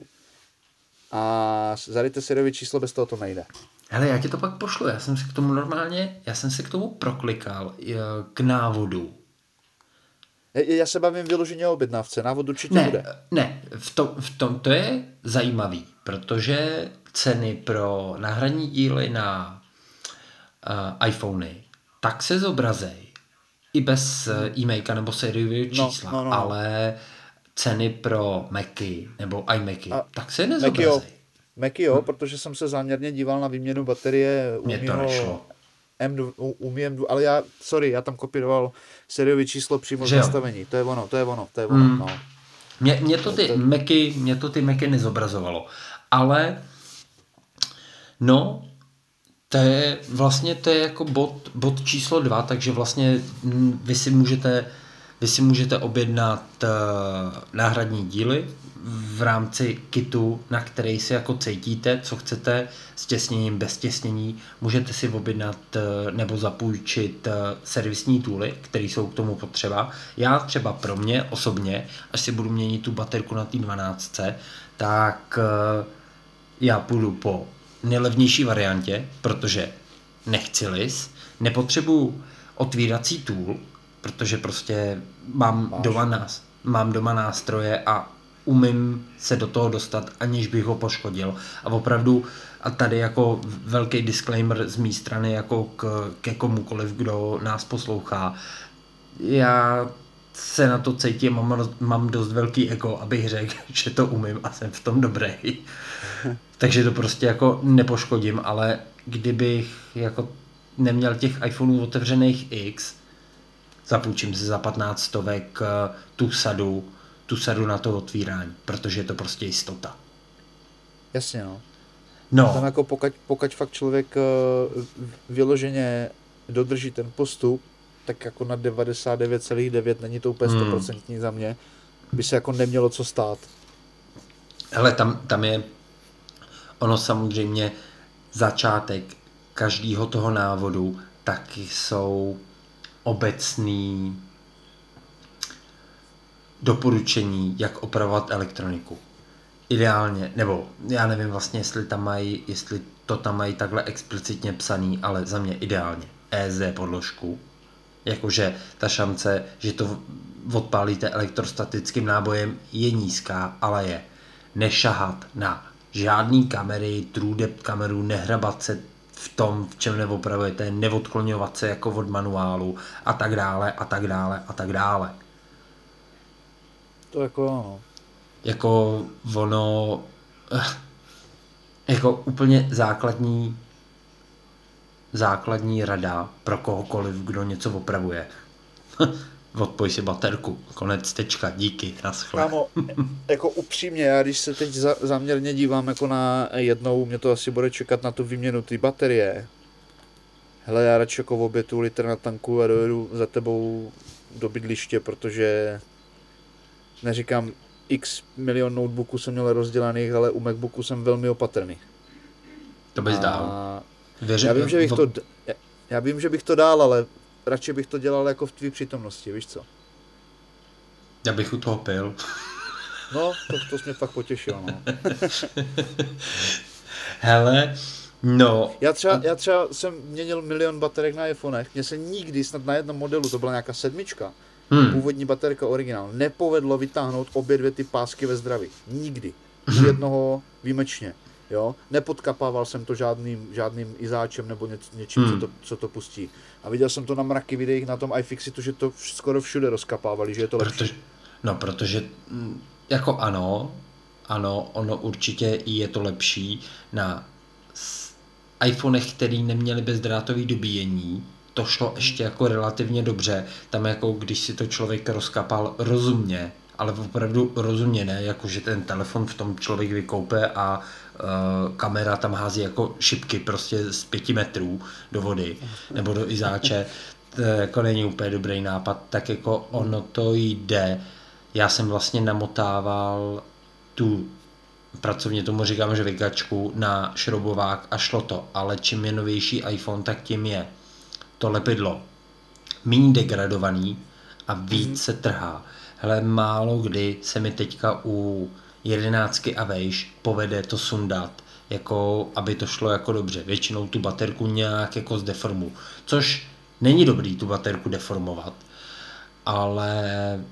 a zadejte sériové číslo, bez toho to nejde. Hele, já ti to pak pošlu, já jsem si k tomu normálně, já jsem si k tomu proklikal eh, k návodu. Já se bavím vyloženě o objednávce, návod určitě ne, bude. Ne, v tom, v tom to je zajímavý, protože ceny pro náhradní díly na uh, iPhony tak se zobrazejí i bez uh, e-mailka nebo sériového no, čísla, no, no, no. ale ceny pro Macy nebo iMacy, a tak se nezobrazejí. Macy jo, hmm. protože jsem se záměrně díval na výměnu baterie u Mně to nešlo. M2, u, u M2, ale já, sorry, já tam kopíroval sériové číslo přímo z nastavení. To je ono, to je ono, to je ono. Hmm. No. Mě, mě, to ty to... Macy, mě to ty Macy nezobrazovalo. Ale no, to je vlastně to je jako bod, bod číslo dva, takže vlastně vy si můžete vy si můžete objednat uh, náhradní díly v rámci kitu, na který si jako cítíte, co chcete, s těsněním, bez těsnění. Můžete si objednat uh, nebo zapůjčit uh, servisní tooly, které jsou k tomu potřeba. Já třeba pro mě osobně, až si budu měnit tu baterku na té 12, tak já půjdu po nejlevnější variantě, protože nechci lis, nepotřebuju otvírací tool, protože prostě mám doma, nás, mám doma nástroje a umím se do toho dostat, aniž bych ho poškodil. A opravdu, a tady jako velký disclaimer z mé strany jako k, ke komukoliv, kdo nás poslouchá, já se na to cítím, mám, mám dost velký ego, abych řekl, že to umím a jsem v tom dobrý. Takže to prostě jako nepoškodím, ale kdybych jako neměl těch iPhoneů otevřených X, zapůjčím si za 15 stovek tu sadu, tu sadu na to otvírání, protože je to prostě jistota. Jasně, no. No, Tam jako pokud, pokud fakt člověk eh, vyloženě dodrží ten postup, tak jako na 99,9 není to úplně Hmm. 100% za mě, by se jako nemělo co stát. hele, tam, tam je ono samozřejmě začátek každého toho návodu taky jsou obecný doporučení, jak opravovat elektroniku. Ideálně, nebo já nevím vlastně, jestli tam mají, jestli to tam mají takhle explicitně psaný, ale za mě ideálně. EZ podložku, jakože ta šance, že to odpálíte elektrostatickým nábojem je nízká, ale je. Nešahat na žádný kamery, true depth kameru, nehrabat se v tom, v čem neopravujete, neodklonovat se jako od manuálu a tak dále a tak dále a tak dále. To jako ano. Jako ono, eh, jako úplně základní základní rada pro kohokoliv, kdo něco opravuje. Odpoj si baterku, konec, tečka, díky, naschle. Kámo, jako upřímně, já když se teď za, zaměrně dívám jako na jednou, mě to asi bude čekat na tu výměnu té baterie. Hele, já radši jako obětu litr na tanku a dojedu za tebou do bydliště, protože neříkám, x milion notebooků jsem měl rozdělaných, ale u Macbooku jsem velmi opatrný. To bys dál. Věři, já vím, že bych to, já vím, že bych to dál, ale radši bych to dělal jako v tvý přítomnosti, víš co? Já bych u toho pil. No, to, to jsi mě fakt potěšil, no. Hele, no, Já třeba, já třeba jsem měnil milion baterek na iPhonech, mně se nikdy snad na jednom modelu, to byla nějaká sedmička, hmm, původní baterka originál, nepovedlo vytáhnout obě dvě ty pásky ve zdraví. Nikdy. U jednoho výjimečně. Jo? Nepodkapával jsem to žádným, žádným izáčem nebo něč, něčím, Hmm. co, to, co to pustí. A viděl jsem to na mraky videích na tom iFixitu, že to vš- skoro všude rozkapávali, že je to lepší. protože, no, protože, mm, jako ano, ano, ono určitě je to lepší na iPhonech, který neměli bezdrátový dobíjení, to šlo ještě jako relativně dobře, tam jako když si to člověk rozkapal rozumně, ale opravdu rozumně ne, jako že ten telefon v tom člověk vykoupe a kamera tam hází jako šipky prostě z pěti metrů do vody nebo do izáče, to jako není úplně dobrý nápad, tak jako ono to jde. Já jsem vlastně namotával tu pracovně tomu říkám, že vykačku na šroubovák a šlo to, ale čím je novější iPhone, tak tím je to lepidlo méně degradovaný a víc se trhá. Hele, málo kdy se mi teďka u jedenáctky a vejš povede to sundat, jako aby to šlo jako dobře. Většinou tu baterku nějak jako zdeformu, což není dobrý tu baterku deformovat, ale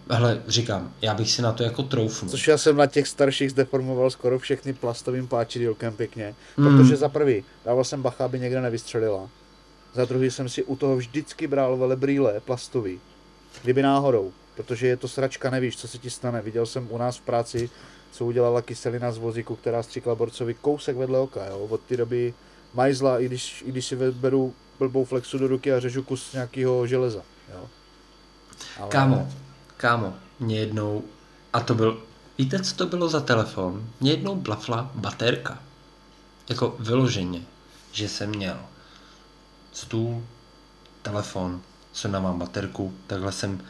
hele, říkám, já bych si na to jako troufnul. Což já jsem na těch starších zdeformoval skoro všechny plastovým páčidílkem pěkně. Mm. Protože za prvý, dával jsem bacha, aby někde nevystřelila. Za druhý jsem si u toho vždycky bral vele brýle plastový. Kdyby náhodou. Protože je to sračka, nevíš, co se ti stane. Viděl jsem u nás v práci, co udělala kyselina z vozíku, která stříkla borcovi kousek vedle oka. Jo? Od té doby majzla, i když, i když si beru blbou flexu do ruky a řežu kus nějakého železa. Jo? Ale... Kámo, kámo, mě jednou, a to byl, víte, co to bylo za telefon? Mě jednou blafla baterka. Jako vyloženě, že jsem měl stůl, telefon, sundávám baterku, takhle jsem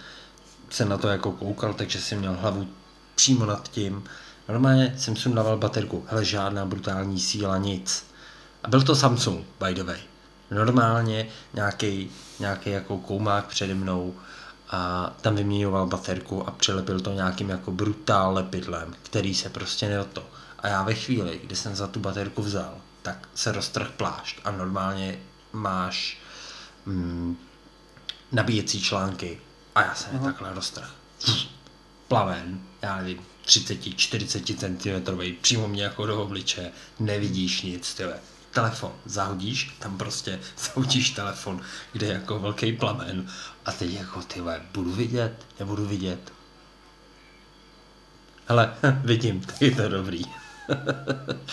se na to jako koukal, takže jsem měl hlavu přímo nad tím. Normálně jsem sundával baterku, hele, žádná brutální síla, nic. A byl to Samsung, by the way. Normálně nějaký nějaký jako koumák přede mnou a tam vyměňoval baterku a přilepil to nějakým jako brutál lepidlem, který se prostě neoto. A já ve chvíli, kdy jsem za tu baterku vzal, tak se roztrh plášť a normálně máš mm, nabíjecí články a já jsem je takhle roztrh. Plaven, já nevím, 30-40 cm, přímo mě jako do obličeje, nevidíš nic, tyhle. Telefon zahodíš, tam prostě zahodíš telefon, kde je jako velký plamen a teď jako tyhle, budu vidět, nebudu vidět. Hele, vidím, tak je to dobrý.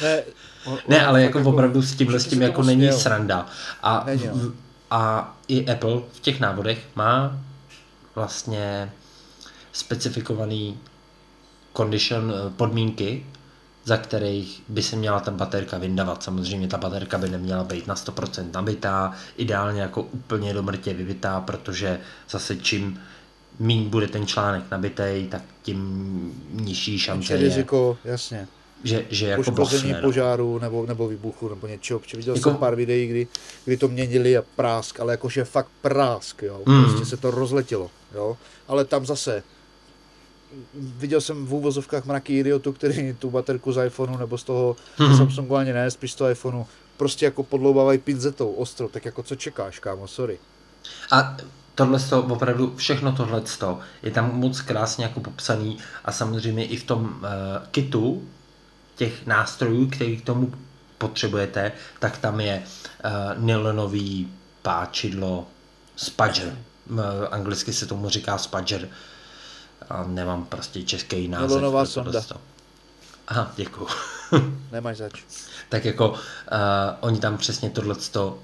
Ne, Ne, ale fakt jako opravdu s tímhle s tím jako není sranda. A, Není, v, a i Apple v těch návodech má vlastně specifikovaný condition eh, podmínky, za kterých by se měla ta baterka vyndavat. Samozřejmě ta baterka by neměla být na 100% nabitá, ideálně jako úplně do mrtě vybitá, protože zase čím méně bude ten článek nabitý, tak tím nižší šance je. riziko, jasně. Že, že jako Poškození no. požáru nebo, nebo výbuchu nebo něčeho. Protože viděl Jako- jsem pár videí, kdy, kdy to měnili a prásk, ale jakože fakt prásk, jo. Mm. Prostě se to rozletělo, jo. Ale tam zase viděl jsem v úvozovkách mraky idiotů, který tu baterku z iPhoneu nebo z toho Mhm. Samsungu ani ne, spíš z toho iPhoneu, prostě jako podloubávají pinzetou ostro, tak jako co čekáš, kámo, sorry. A tohle to opravdu, všechno tohle je tam moc krásně jako popsaný a samozřejmě i v tom uh, kitu těch nástrojů, který k tomu potřebujete, tak tam je uh, nylonový páčidlo spudger. Uh, anglicky se tomu říká spudger. A nemám prostě český název. Tohle sonda. to. Aha, děkuju. Nemáš zač. tak jako uh, oni tam přesně tohle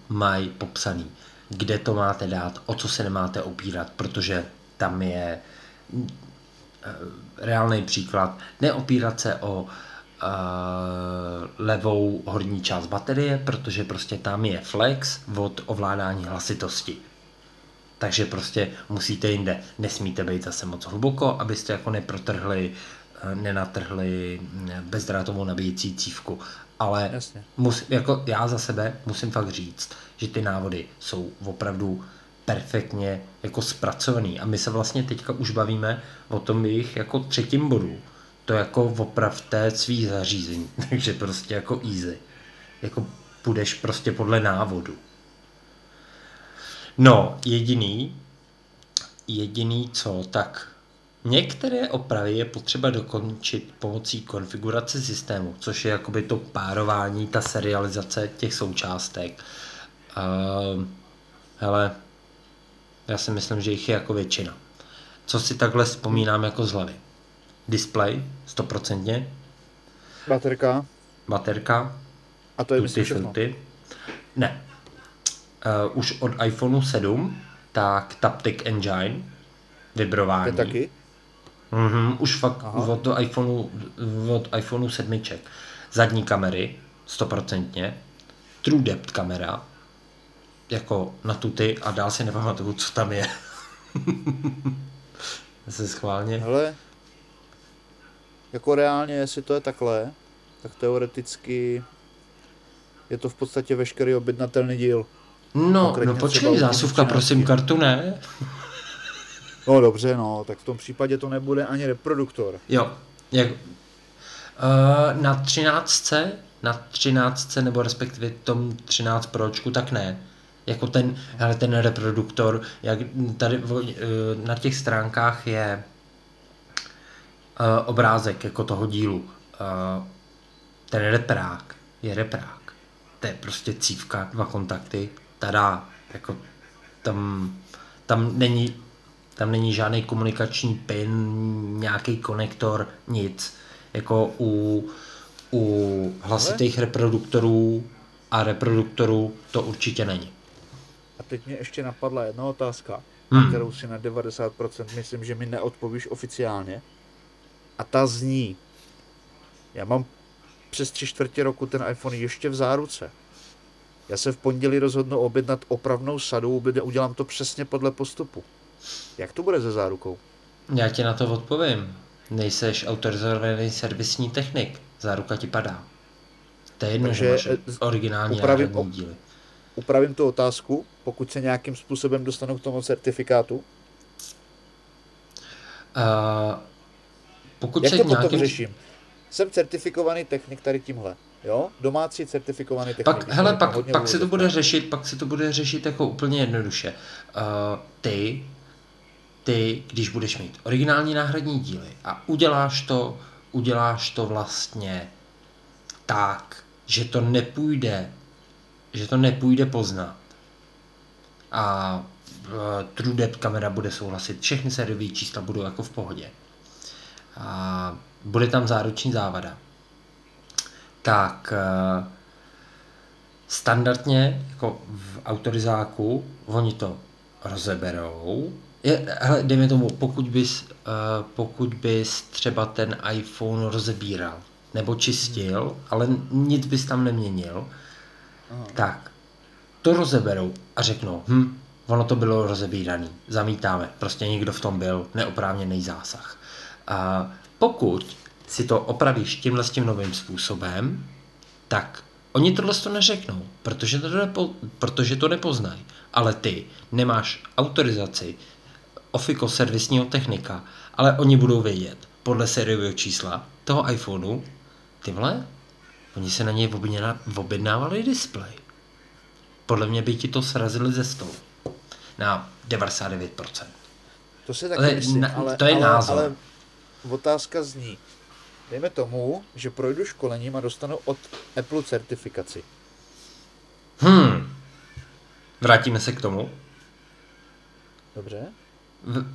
mají popsaný, kde to máte dát, o co se nemáte opírat, protože tam je uh, reálný příklad, neopírat se o uh, levou horní část baterie, protože prostě tam je flex od ovládání hlasitosti. Takže prostě musíte jinde. Nesmíte být zase moc hluboko, abyste jako neprotrhli, eh, nenatrhli mm, bezdrátovou nabíjecí cívku. Ale Jasně. mus, jako já za sebe musím fakt říct, že ty návody jsou opravdu perfektně jako zpracovaný. A my se vlastně teďka už bavíme o tom jejich jako třetím bodu. To jako opravte svý zařízení. Takže prostě jako easy. Jako půjdeš prostě podle návodu. No, jediný, jediný co, tak některé opravy je potřeba dokončit pomocí konfigurace systému, což je jakoby to párování, ta serializace těch součástek. Uh, hele, já si myslím, že jich je jako většina. Co si takhle vzpomínám jako z hlavy? Display, stoprocentně, Baterka. baterka, A to je tuty myslím všechno. filty. Ne. Uh, už od iPhoneu 7, tak Taptic Engine, vibrování. To je taky? Mhm, už fakt Aha. od iPhoneu, od iPhoneu 7. Zadní kamery, stoprocentně. True depth kamera, jako na tuty a dál si nepamatuju, co tam je. Zase schválně. Hele, jako reálně, jestli to je takhle, tak teoreticky je to v podstatě veškerý objednatelný díl. No, no počkej, zásuvka pro SIM třináctky. kartu ne? No dobře, no, tak v tom případě to nebude ani reproduktor. Jo, jak, uh, na 13, na 13 nebo respektive tom 13 pročku, tak ne. Jako ten, hele, ten reproduktor, jak tady uh, na těch stránkách je uh, obrázek jako toho dílu. Uh, ten reprák je reprák. To je prostě cívka, dva kontakty, tada, jako tam, tam není tam není žádný komunikační pin, nějaký konektor, nic. Jako u, u hlasitých reproduktorů a reproduktorů to určitě není. A teď mě ještě napadla jedna otázka, Hmm. na kterou si na 90% myslím, že mi neodpovíš oficiálně. A ta zní, já mám přes tři čtvrtě roku ten iPhone ještě v záruce. Já se v pondělí rozhodnu objednat opravnou sadu, udělám to přesně podle postupu. Jak to bude se zárukou? Já ti na to odpovím. Nejseš autorizovaný servisní technik. Záruka ti padá. To je jedno, Takže, že máš eh, originální upravím o- díly. Upravím tu otázku, pokud se nějakým způsobem dostanu k tomu certifikátu. Uh, pokud Jak se to potom nějakým... řeším? Jsem certifikovaný technik tady tímhle. Jo? Domácí certifikovaný technik. Pak, hele, pak, pak se to bude řešit, pak se to bude řešit jako úplně jednoduše. Uh, ty, ty, když budeš mít originální náhradní díly a uděláš to, uděláš to vlastně tak, že to nepůjde, že to nepůjde poznat. A uh, True Depth kamera bude souhlasit, všechny sériové čísla budou jako v pohodě. A bude tam záruční závada. Tak uh, standardně jako v autorizáku oni to rozeberou. Je, hele, dejme tomu, pokud bys, uh, pokud bys třeba ten iPhone rozebíral nebo čistil, ale nic bys tam neměnil, tak to rozeberou a řeknou, hm, ono to bylo rozebíraný, zamítáme, prostě někdo v tom byl, neoprávněný zásah. A pokud si to opravíš tímhle s tím novým způsobem, tak oni tohle to neřeknou, protože to, nepo, protože to nepoznají. Ale ty nemáš autorizaci Ofiko servisního technika, ale oni budou vědět podle sériového čísla toho iPhoneu, ty vole, oni se na něj objednávali display. Podle mě by ti to srazili ze stolu. Na 99%. To taky ale, myslím, na, ale, to je ale, názor. ale otázka zní, dejme tomu, že projdu školením a dostanu od Apple certifikaci. Hmm. Vrátíme se k tomu. Dobře. V,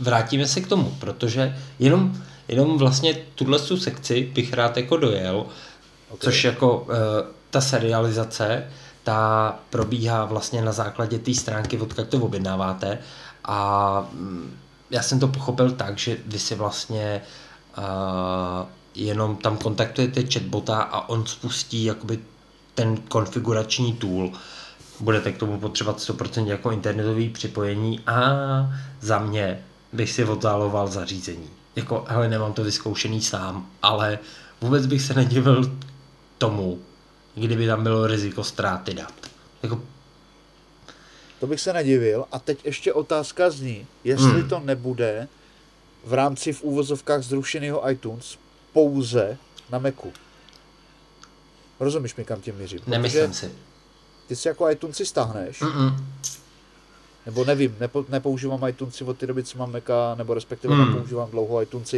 vrátíme se k tomu, protože jenom, jenom vlastně tuhle sekci bych rád jako dojel, okay. což jako uh, ta serializace, ta probíhá vlastně na základě té stránky, odkud to objednáváte a mm, já jsem to pochopil tak, že vy si vlastně uh, jenom tam kontaktujete chatbota a on spustí jakoby ten konfigurační tool. Budete k tomu potřebovat 100% jako internetový připojení a za mě bych si oddáloval zařízení. Jako, hele, nemám to vyzkoušený sám, ale vůbec bych se nedivil tomu, kdyby tam bylo riziko ztráty dat. Jako... To bych se nedivil. A teď ještě otázka zní, jestli hmm. to nebude v rámci v úvozovkách zrušeného iTunes pouze na Macu. Rozumíš mi, kam tím mířím? Nemyslím si. Ty si jako iTunes si stáhneš, Mm-mm. nebo nevím, nepo, nepoužívám iTunes od té doby, co mám Maca, nebo respektive mm. nepoužívám dlouho iTunes,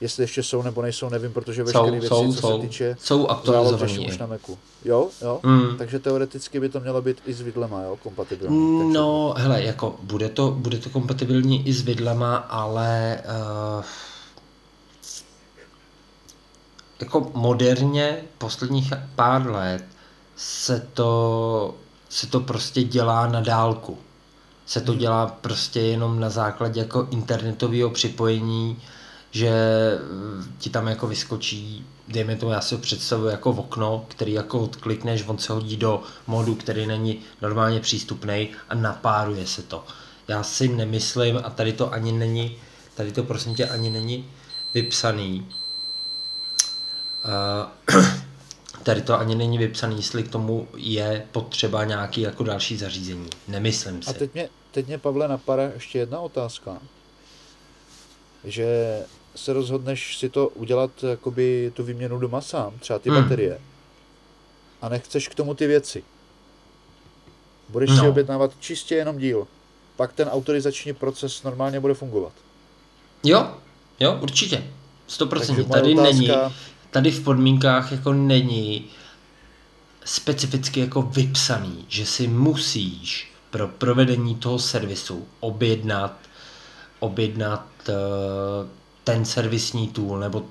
jestli ještě jsou nebo nejsou, nevím, protože veškeré věci, jsou, co jsou, se týče, jsou aktualizované už na Macu. Jo, jo, mm. takže teoreticky by to mělo být i s vidlema, jo, kompatibilní. Takže... No, hele, jako bude to, bude to kompatibilní i s vidlema, ale uh, jako moderně posledních pár let se to, se to prostě dělá na dálku. Se to hmm. dělá prostě jenom na základě jako internetového připojení, že eh, ti tam jako vyskočí, dejme tomu, já si ho představuji jako v okno, který jako odklikneš, on se hodí do modu, který není normálně přístupný a napáruje se to. Já si nemyslím, a tady to ani není, tady to prosím tě ani není vypsaný, uh, tady to ani není vypsaný, jestli k tomu je potřeba nějaký jako další zařízení. Nemyslím si. A teď mě, teď mě Pavle napadá ještě jedna otázka. Že se rozhodneš si to udělat jakoby tu výměnu doma sám, třeba ty hmm. baterie, a nechceš k tomu ty věci. Budeš no. si objednávat čistě jenom díl. Pak ten autorizační proces normálně bude fungovat. Jo, jo, určitě. 100%. Tady otázka, není, tady v podmínkách jako není specificky jako vypsaný, že si musíš pro provedení toho servisu objednat, objednat uh, ten servisní tool nebo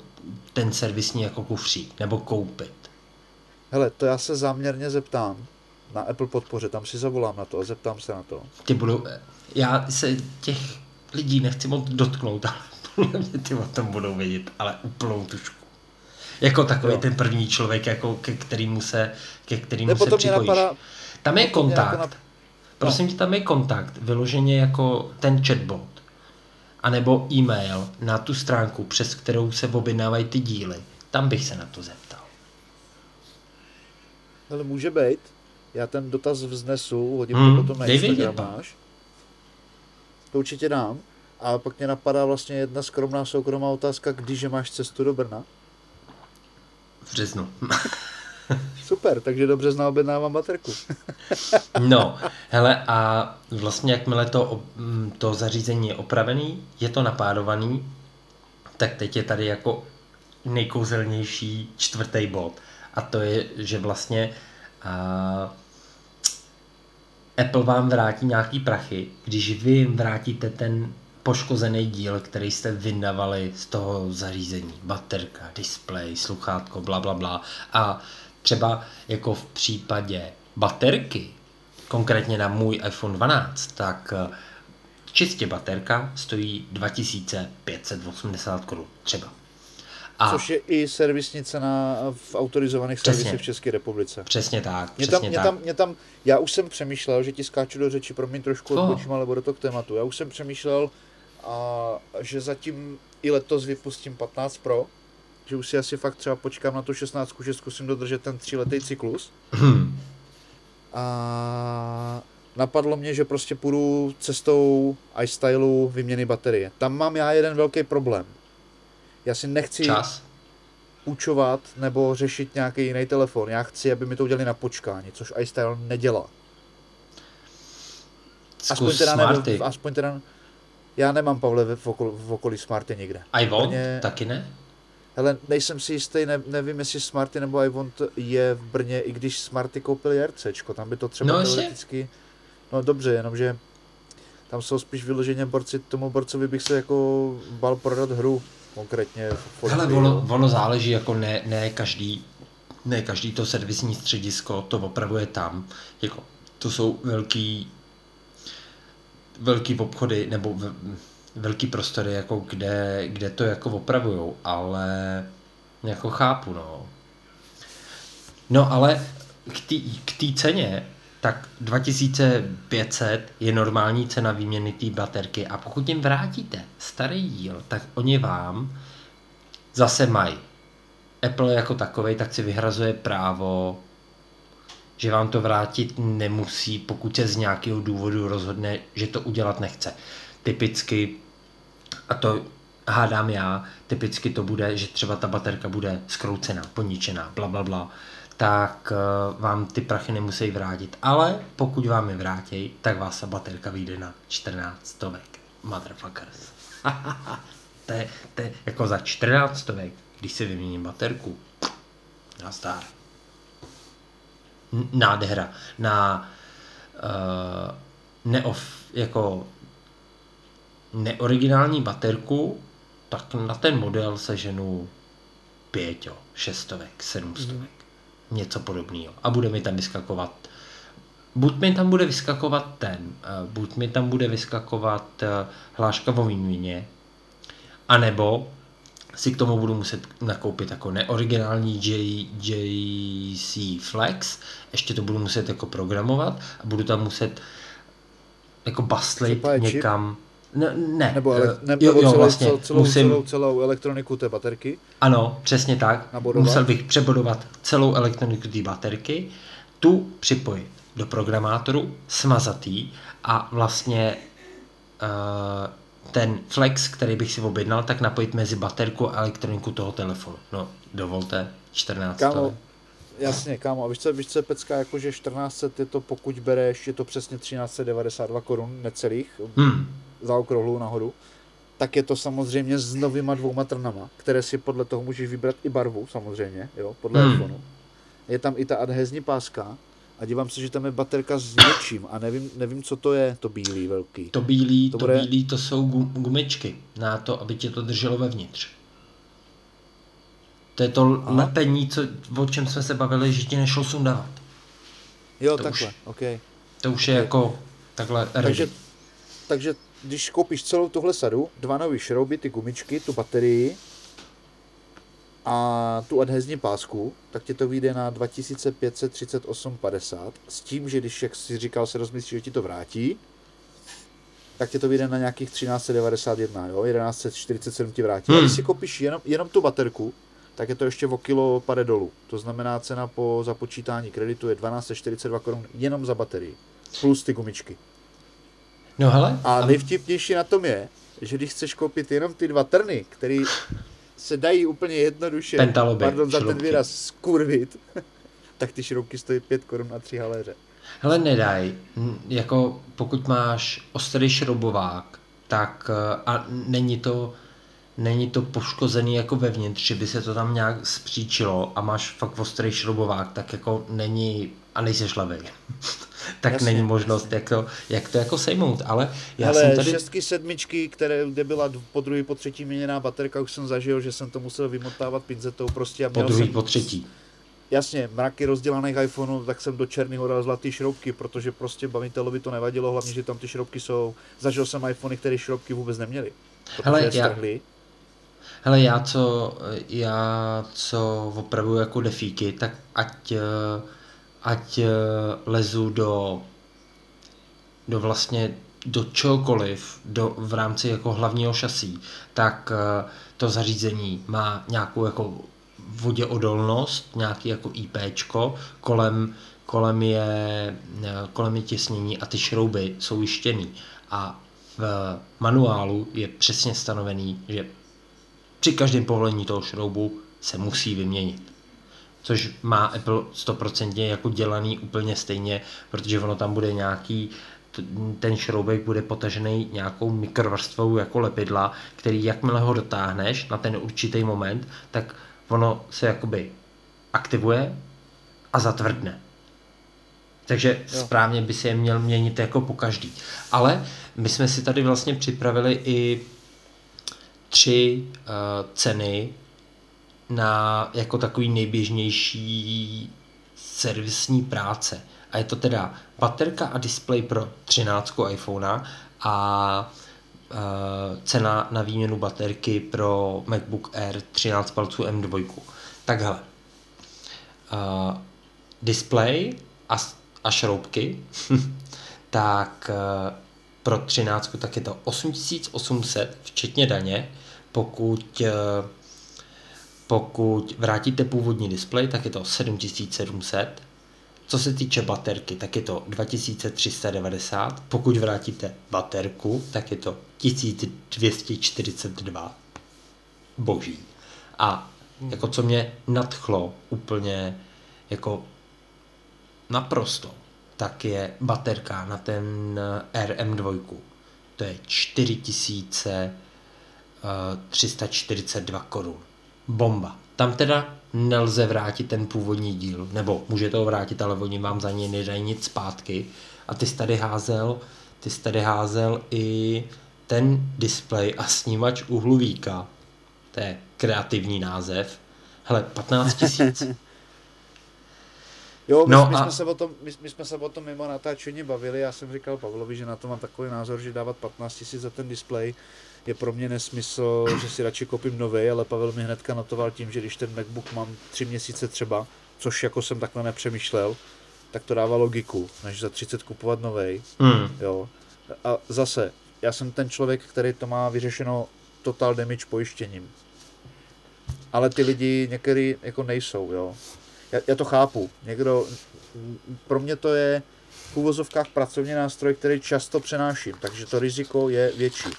ten servisní jako kufřík nebo koupit. Hele, to já se záměrně zeptám na Apple podpoře, tam si zavolám na to a zeptám se na to. Ty budu, já se těch lidí nechci moc dotknout, ale podle mě ty o tom budou vědět, ale úplnou tušku. Jako takový jo. ten první člověk, jako ke kterému se, ke kterému se připojíš. Napadá, tam je kontakt. Jako na... Prosím tě, tam je kontakt, vyloženě jako ten chatbot. A nebo e-mail na tu stránku, přes kterou se objednávají ty díly. Tam bych se na to zeptal. Ale může být. Já ten dotaz vznesu, hodím hmm, to potom na Instagram máš. To určitě dám. A pak mě napadá vlastně jedna skromná soukromá otázka, když máš cestu do Brna? V březnu. Super, takže do března objednávám baterku. no, hele a vlastně jakmile to, mm, to zařízení je opravený, je to napádovaný, tak teď je tady jako nejkouzelnější čtvrtý bod. A to je, že vlastně a, Apple vám vrátí nějaký prachy, když vy jim vrátíte ten poškozený díl, který jste vyndavali z toho zařízení. Baterka, display, sluchátko, bla, bla, bla. A třeba jako v případě baterky, konkrétně na můj iPhone 12, tak eh, čistě baterka stojí 2580 korun třeba. A což je i servisní cena v autorizovaných servisech v České republice. Přesně tak, mě přesně tam, mě tak. Tam, mě tam, já už jsem přemýšlel, že ti skáču do řeči, pro mě trošku odbočím, ale bude to k tématu. Já už jsem přemýšlel, a, že zatím i letos vypustím 15 Pro, že už si asi fakt třeba počkám na tu 16, že zkusím dodržet ten tříletý cyklus. Hmm. A napadlo mě, že prostě půjdu cestou iStylu vyměny baterie. Tam mám já jeden velký problém. Já si nechci Čas. půjčovat nebo řešit nějaký jiný telefon. Já chci, aby mi to udělali na počkání, což iStyle nedělá. Zkus aspoň teda, ne, aspoň teda já nemám, Pavle, v, okol, v okolí Smarty nikde. Brně... Taky ne? Hele, nejsem si jistý, ne, nevím, jestli Smarty nebo iVon je v Brně, i když Smarty koupil JRCčko, tam by to třeba no, teoreticky... No dobře, jenomže tam jsou spíš vyloženě borci, tomu borcovi bych se jako bal prodat hru konkrétně. Hele, ono, ono záleží, jako ne, ne každý ne každý to servisní středisko to opravuje tam. Jako, to jsou velký velký obchody nebo v, velký prostory, jako kde, kde to jako opravujou, ale jako chápu, no. No ale k té ceně, tak 2500 je normální cena výměny té baterky a pokud jim vrátíte starý díl, tak oni vám zase mají. Apple jako takový tak si vyhrazuje právo že vám to vrátit nemusí, pokud se z nějakého důvodu rozhodne, že to udělat nechce. Typicky, a to hádám já, typicky to bude, že třeba ta baterka bude skroucená, poničená, bla, bla, bla, tak uh, vám ty prachy nemusí vrátit. Ale pokud vám je vrátí, tak vás ta baterka vyjde na 14 stovek. Motherfuckers. to, je, to je jako za 14 stovek, když si vyměním baterku. Na star nádhera. Na uh, neof, jako neoriginální baterku, tak na ten model se ženu pět, jo, šestovek, sedmstovek, mm. něco podobného. A bude mi tam vyskakovat buď mi tam bude vyskakovat ten, uh, buď mi tam bude vyskakovat uh, hláška o výměně, anebo si k tomu budu muset nakoupit jako neoriginální J, JC Flex, ještě to budu muset jako programovat a budu tam muset jako bastlit někam. Ne, ne. Nebo, ale, ne, jo, jo, vlastně, celou, celou, musím, celou, celou elektroniku té baterky. Ano, přesně tak. Nabodovat. Musel bych přebodovat celou elektroniku té baterky, tu připojit do programátoru, smazatý a vlastně uh, ten flex, který bych si objednal, tak napojit mezi baterku a elektroniku toho telefonu. No, dovolte, 14 kámo, Jasně, kámo, a víš co, víš co je pecka, jakože 14 je to, pokud bereš, je to přesně 1392 korun, necelých, hmm. Za okrouhlou nahoru, tak je to samozřejmě s novýma dvouma trnama, které si podle toho můžeš vybrat i barvu, samozřejmě, jo, podle hmm. iPhoneu. Je tam i ta adhezní páska, a dívám se, že tam je baterka s něčím a nevím, nevím co to je, to bílý velký. To bílý, to, to bude... bílý, to jsou gumičky na to, aby tě to drželo vevnitř. To je to Aha. lepení, co, o čem jsme se bavili, že ti nešlo sundávat. Jo, to takhle, už, ok. To už okay. je jako takhle. Takže, takže když koupíš celou tuhle sadu, dva nové šrouby, ty gumičky, tu baterii, a tu adhezní pásku, tak ti to vyjde na 2538,50 s tím, že když, jak jsi říkal, se rozmyslíš, že ti to vrátí, tak ti to vyjde na nějakých 1391, jo, 1147 ti vrátí. Hmm. A když si koupíš jenom, jenom tu baterku, tak je to ještě o kilo pade dolů. To znamená, cena po započítání kreditu je 1242 korun jenom za baterii. Plus ty gumičky. No hele. A nejvtipnější na tom je, že když chceš koupit jenom ty dva trny, který se dají úplně jednoduše, Pentaloby, pardon za ten výraz, skurvit, tak ty šroubky stojí 5 korun na 3 haléře. Hele, nedaj. Jako pokud máš ostrý šroubovák, tak eh, a není to, není to poškozený jako vevnitř, že by se to tam nějak zpříčilo a máš fakt ostrý šroubovák, tak jako není a nejsi šlavej. tak jasně, není možnost, jak to, jak to jako sejmout, ale já ale jsem tady... šestky, sedmičky, které, kde byla po druhý, po třetí měněná baterka, už jsem zažil, že jsem to musel vymotávat pinzetou prostě. A po druhý, jsem, po třetí. Jasně, mraky rozdělaných iPhoneů, tak jsem do černého dal zlatý šroubky, protože prostě bavitelovi to nevadilo, hlavně, že tam ty šroubky jsou. Zažil jsem iPhony, které šroubky vůbec neměly. Hele, já, Hele, já co, já co opravuju jako defíky, tak ať, eh, ať eh, lezu do, do vlastně do čehokoliv do, v rámci jako hlavního šasí, tak eh, to zařízení má nějakou jako voděodolnost, nějaký jako IPčko, kolem, kolem, je, kolem je těsnění a ty šrouby jsou jištěný. A v manuálu je přesně stanovený, že při každém povolení toho šroubu se musí vyměnit. Což má Apple 100% jako dělaný úplně stejně, protože ono tam bude nějaký, ten šroubek bude potažený nějakou mikrovrstvou jako lepidla, který jakmile ho dotáhneš na ten určitý moment, tak ono se jakoby aktivuje a zatvrdne. Takže jo. správně by se je měl měnit jako po každý. Ale my jsme si tady vlastně připravili i tři uh, ceny na jako takový nejběžnější servisní práce. A je to teda baterka a display pro 13 iPhone a uh, cena na výměnu baterky pro MacBook Air 13 palců M2. Takhle. Uh, display a, a šroubky, tak uh, pro 13 tak je to 8800 včetně daně pokud, eh, pokud vrátíte původní displej, tak je to 7700. Co se týče baterky, tak je to 2390. Pokud vrátíte baterku, tak je to 1242. Boží. A jako co mě nadchlo úplně jako naprosto, tak je baterka na ten eh, RM2. To je 4000 342 korun. Bomba. Tam teda nelze vrátit ten původní díl, nebo můžete ho vrátit, ale oni vám za něj nedají nic zpátky. A ty jsi tady házel, ty jsi tady házel i ten display a snímač uhluvíka. To je kreativní název. Hele, 15 tisíc. Jo, my, no my, a... jsme se o tom, my, my jsme se o tom mimo natáčení bavili, já jsem říkal Pavlovi, že na to mám takový názor, že dávat 15 tisíc za ten display je pro mě nesmysl, že si radši koupím nový, ale Pavel mi hnedka notoval tím, že když ten MacBook mám tři měsíce třeba, což jako jsem takhle nepřemýšlel, tak to dává logiku, než za 30 kupovat nový. Mm. Jo. A zase, já jsem ten člověk, který to má vyřešeno total damage pojištěním. Ale ty lidi některý jako nejsou, jo. Já, já to chápu. Někdo, pro mě to je v úvozovkách pracovní nástroj, který často přenáším, takže to riziko je větší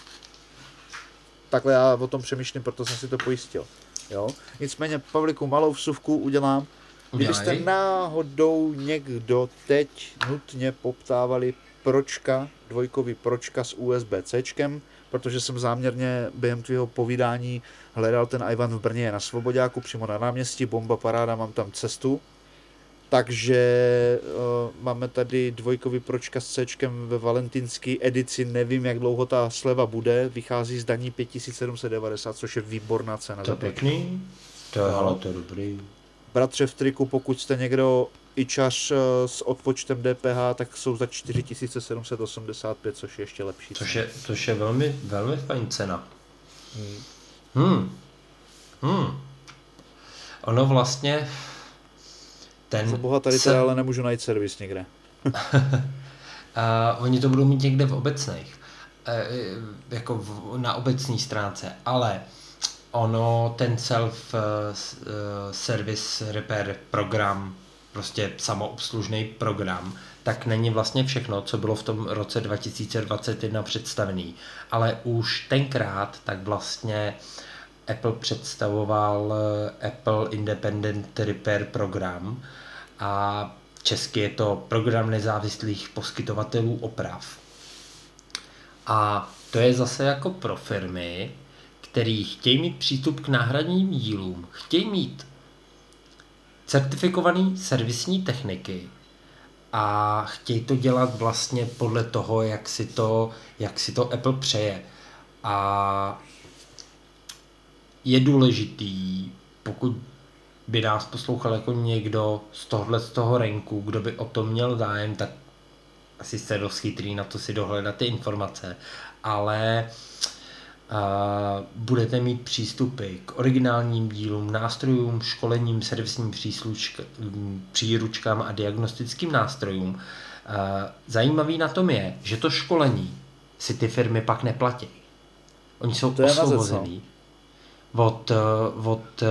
takhle já o tom přemýšlím, proto jsem si to pojistil. Jo? Nicméně, Pavliku, malou vsuvku udělám. Kdybyste náhodou někdo teď nutně poptávali pročka, dvojkový pročka s USB-C, protože jsem záměrně během tvého povídání hledal ten Ivan v Brně na Svobodáku, přímo na náměstí, bomba paráda, mám tam cestu, takže uh, máme tady dvojkový pročka s C ve valentinské edici, nevím, jak dlouho ta sleva bude, vychází z daní 5790, což je výborná cena. To je pěkný, to je, no. to je dobrý. Bratře v triku, pokud jste někdo čař uh, s odpočtem DPH, tak jsou za 4785, což je ještě lepší. Což je, což je velmi, velmi fajn cena. Hmm. Hmm. Hmm. Ono vlastně, ten... Za boha tady se... teda ale nemůžu najít servis někde. a oni to budou mít někde v obecných, e, jako v, na obecní stránce, ale ono, ten self uh, service repair program, prostě samoobslužný program, tak není vlastně všechno, co bylo v tom roce 2021 představený. Ale už tenkrát tak vlastně Apple představoval Apple Independent Repair program, a česky je to program nezávislých poskytovatelů oprav. A to je zase jako pro firmy, který chtějí mít přístup k náhradním dílům, chtějí mít certifikovaný servisní techniky a chtějí to dělat vlastně podle toho, jak si to, jak si to Apple přeje. A je důležitý, pokud by nás poslouchal jako někdo z tohle z toho renku, kdo by o tom měl zájem, tak asi jste dost chytrý na to si dohledat ty informace. Ale a budete mít přístupy k originálním dílům, nástrojům, školením, servisním příručkám a diagnostickým nástrojům. A zajímavý na tom je, že to školení si ty firmy pak neplatí. Oni jsou to osvobozený no. Od, od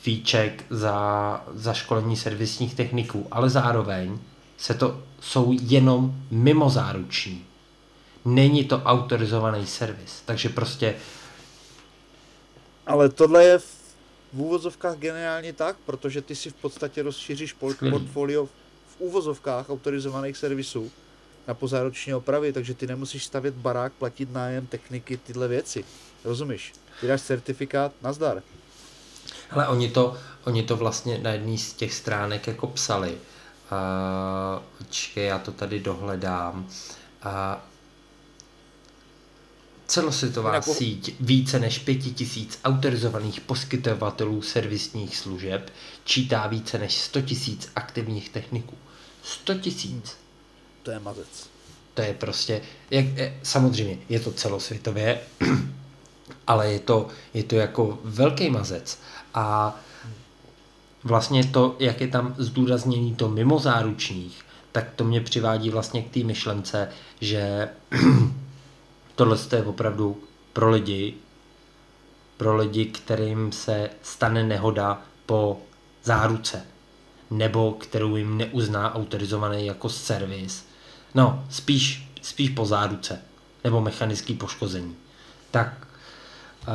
fíček za, za školení servisních techniků, ale zároveň se to jsou jenom mimozáruční. Není to autorizovaný servis, takže prostě... Ale tohle je v úvozovkách geniálně tak, protože ty si v podstatě rozšíříš portfolio v úvozovkách autorizovaných servisů na pozároční opravy, takže ty nemusíš stavět barák, platit nájem, techniky, tyhle věci. Rozumíš? Ty dáš certifikát, nazdar. Ale oni to, oni to vlastně na jedné z těch stránek jako psali. Uh, počkej, já to tady dohledám. Uh, celosvětová jako... síť více než pěti tisíc autorizovaných poskytovatelů servisních služeb čítá více než 100 tisíc aktivních techniků. 100 tisíc. To je mazec. To je prostě, jak, samozřejmě je to celosvětově, ale je to, je to jako velký mazec. A vlastně to, jak je tam zdůrazněný to mimozáručních, tak to mě přivádí vlastně k té myšlence, že tohle je opravdu pro lidi, pro lidi, kterým se stane nehoda po záruce, nebo kterou jim neuzná autorizovaný jako servis. No, spíš, spíš po záruce, nebo mechanický poškození. Tak uh,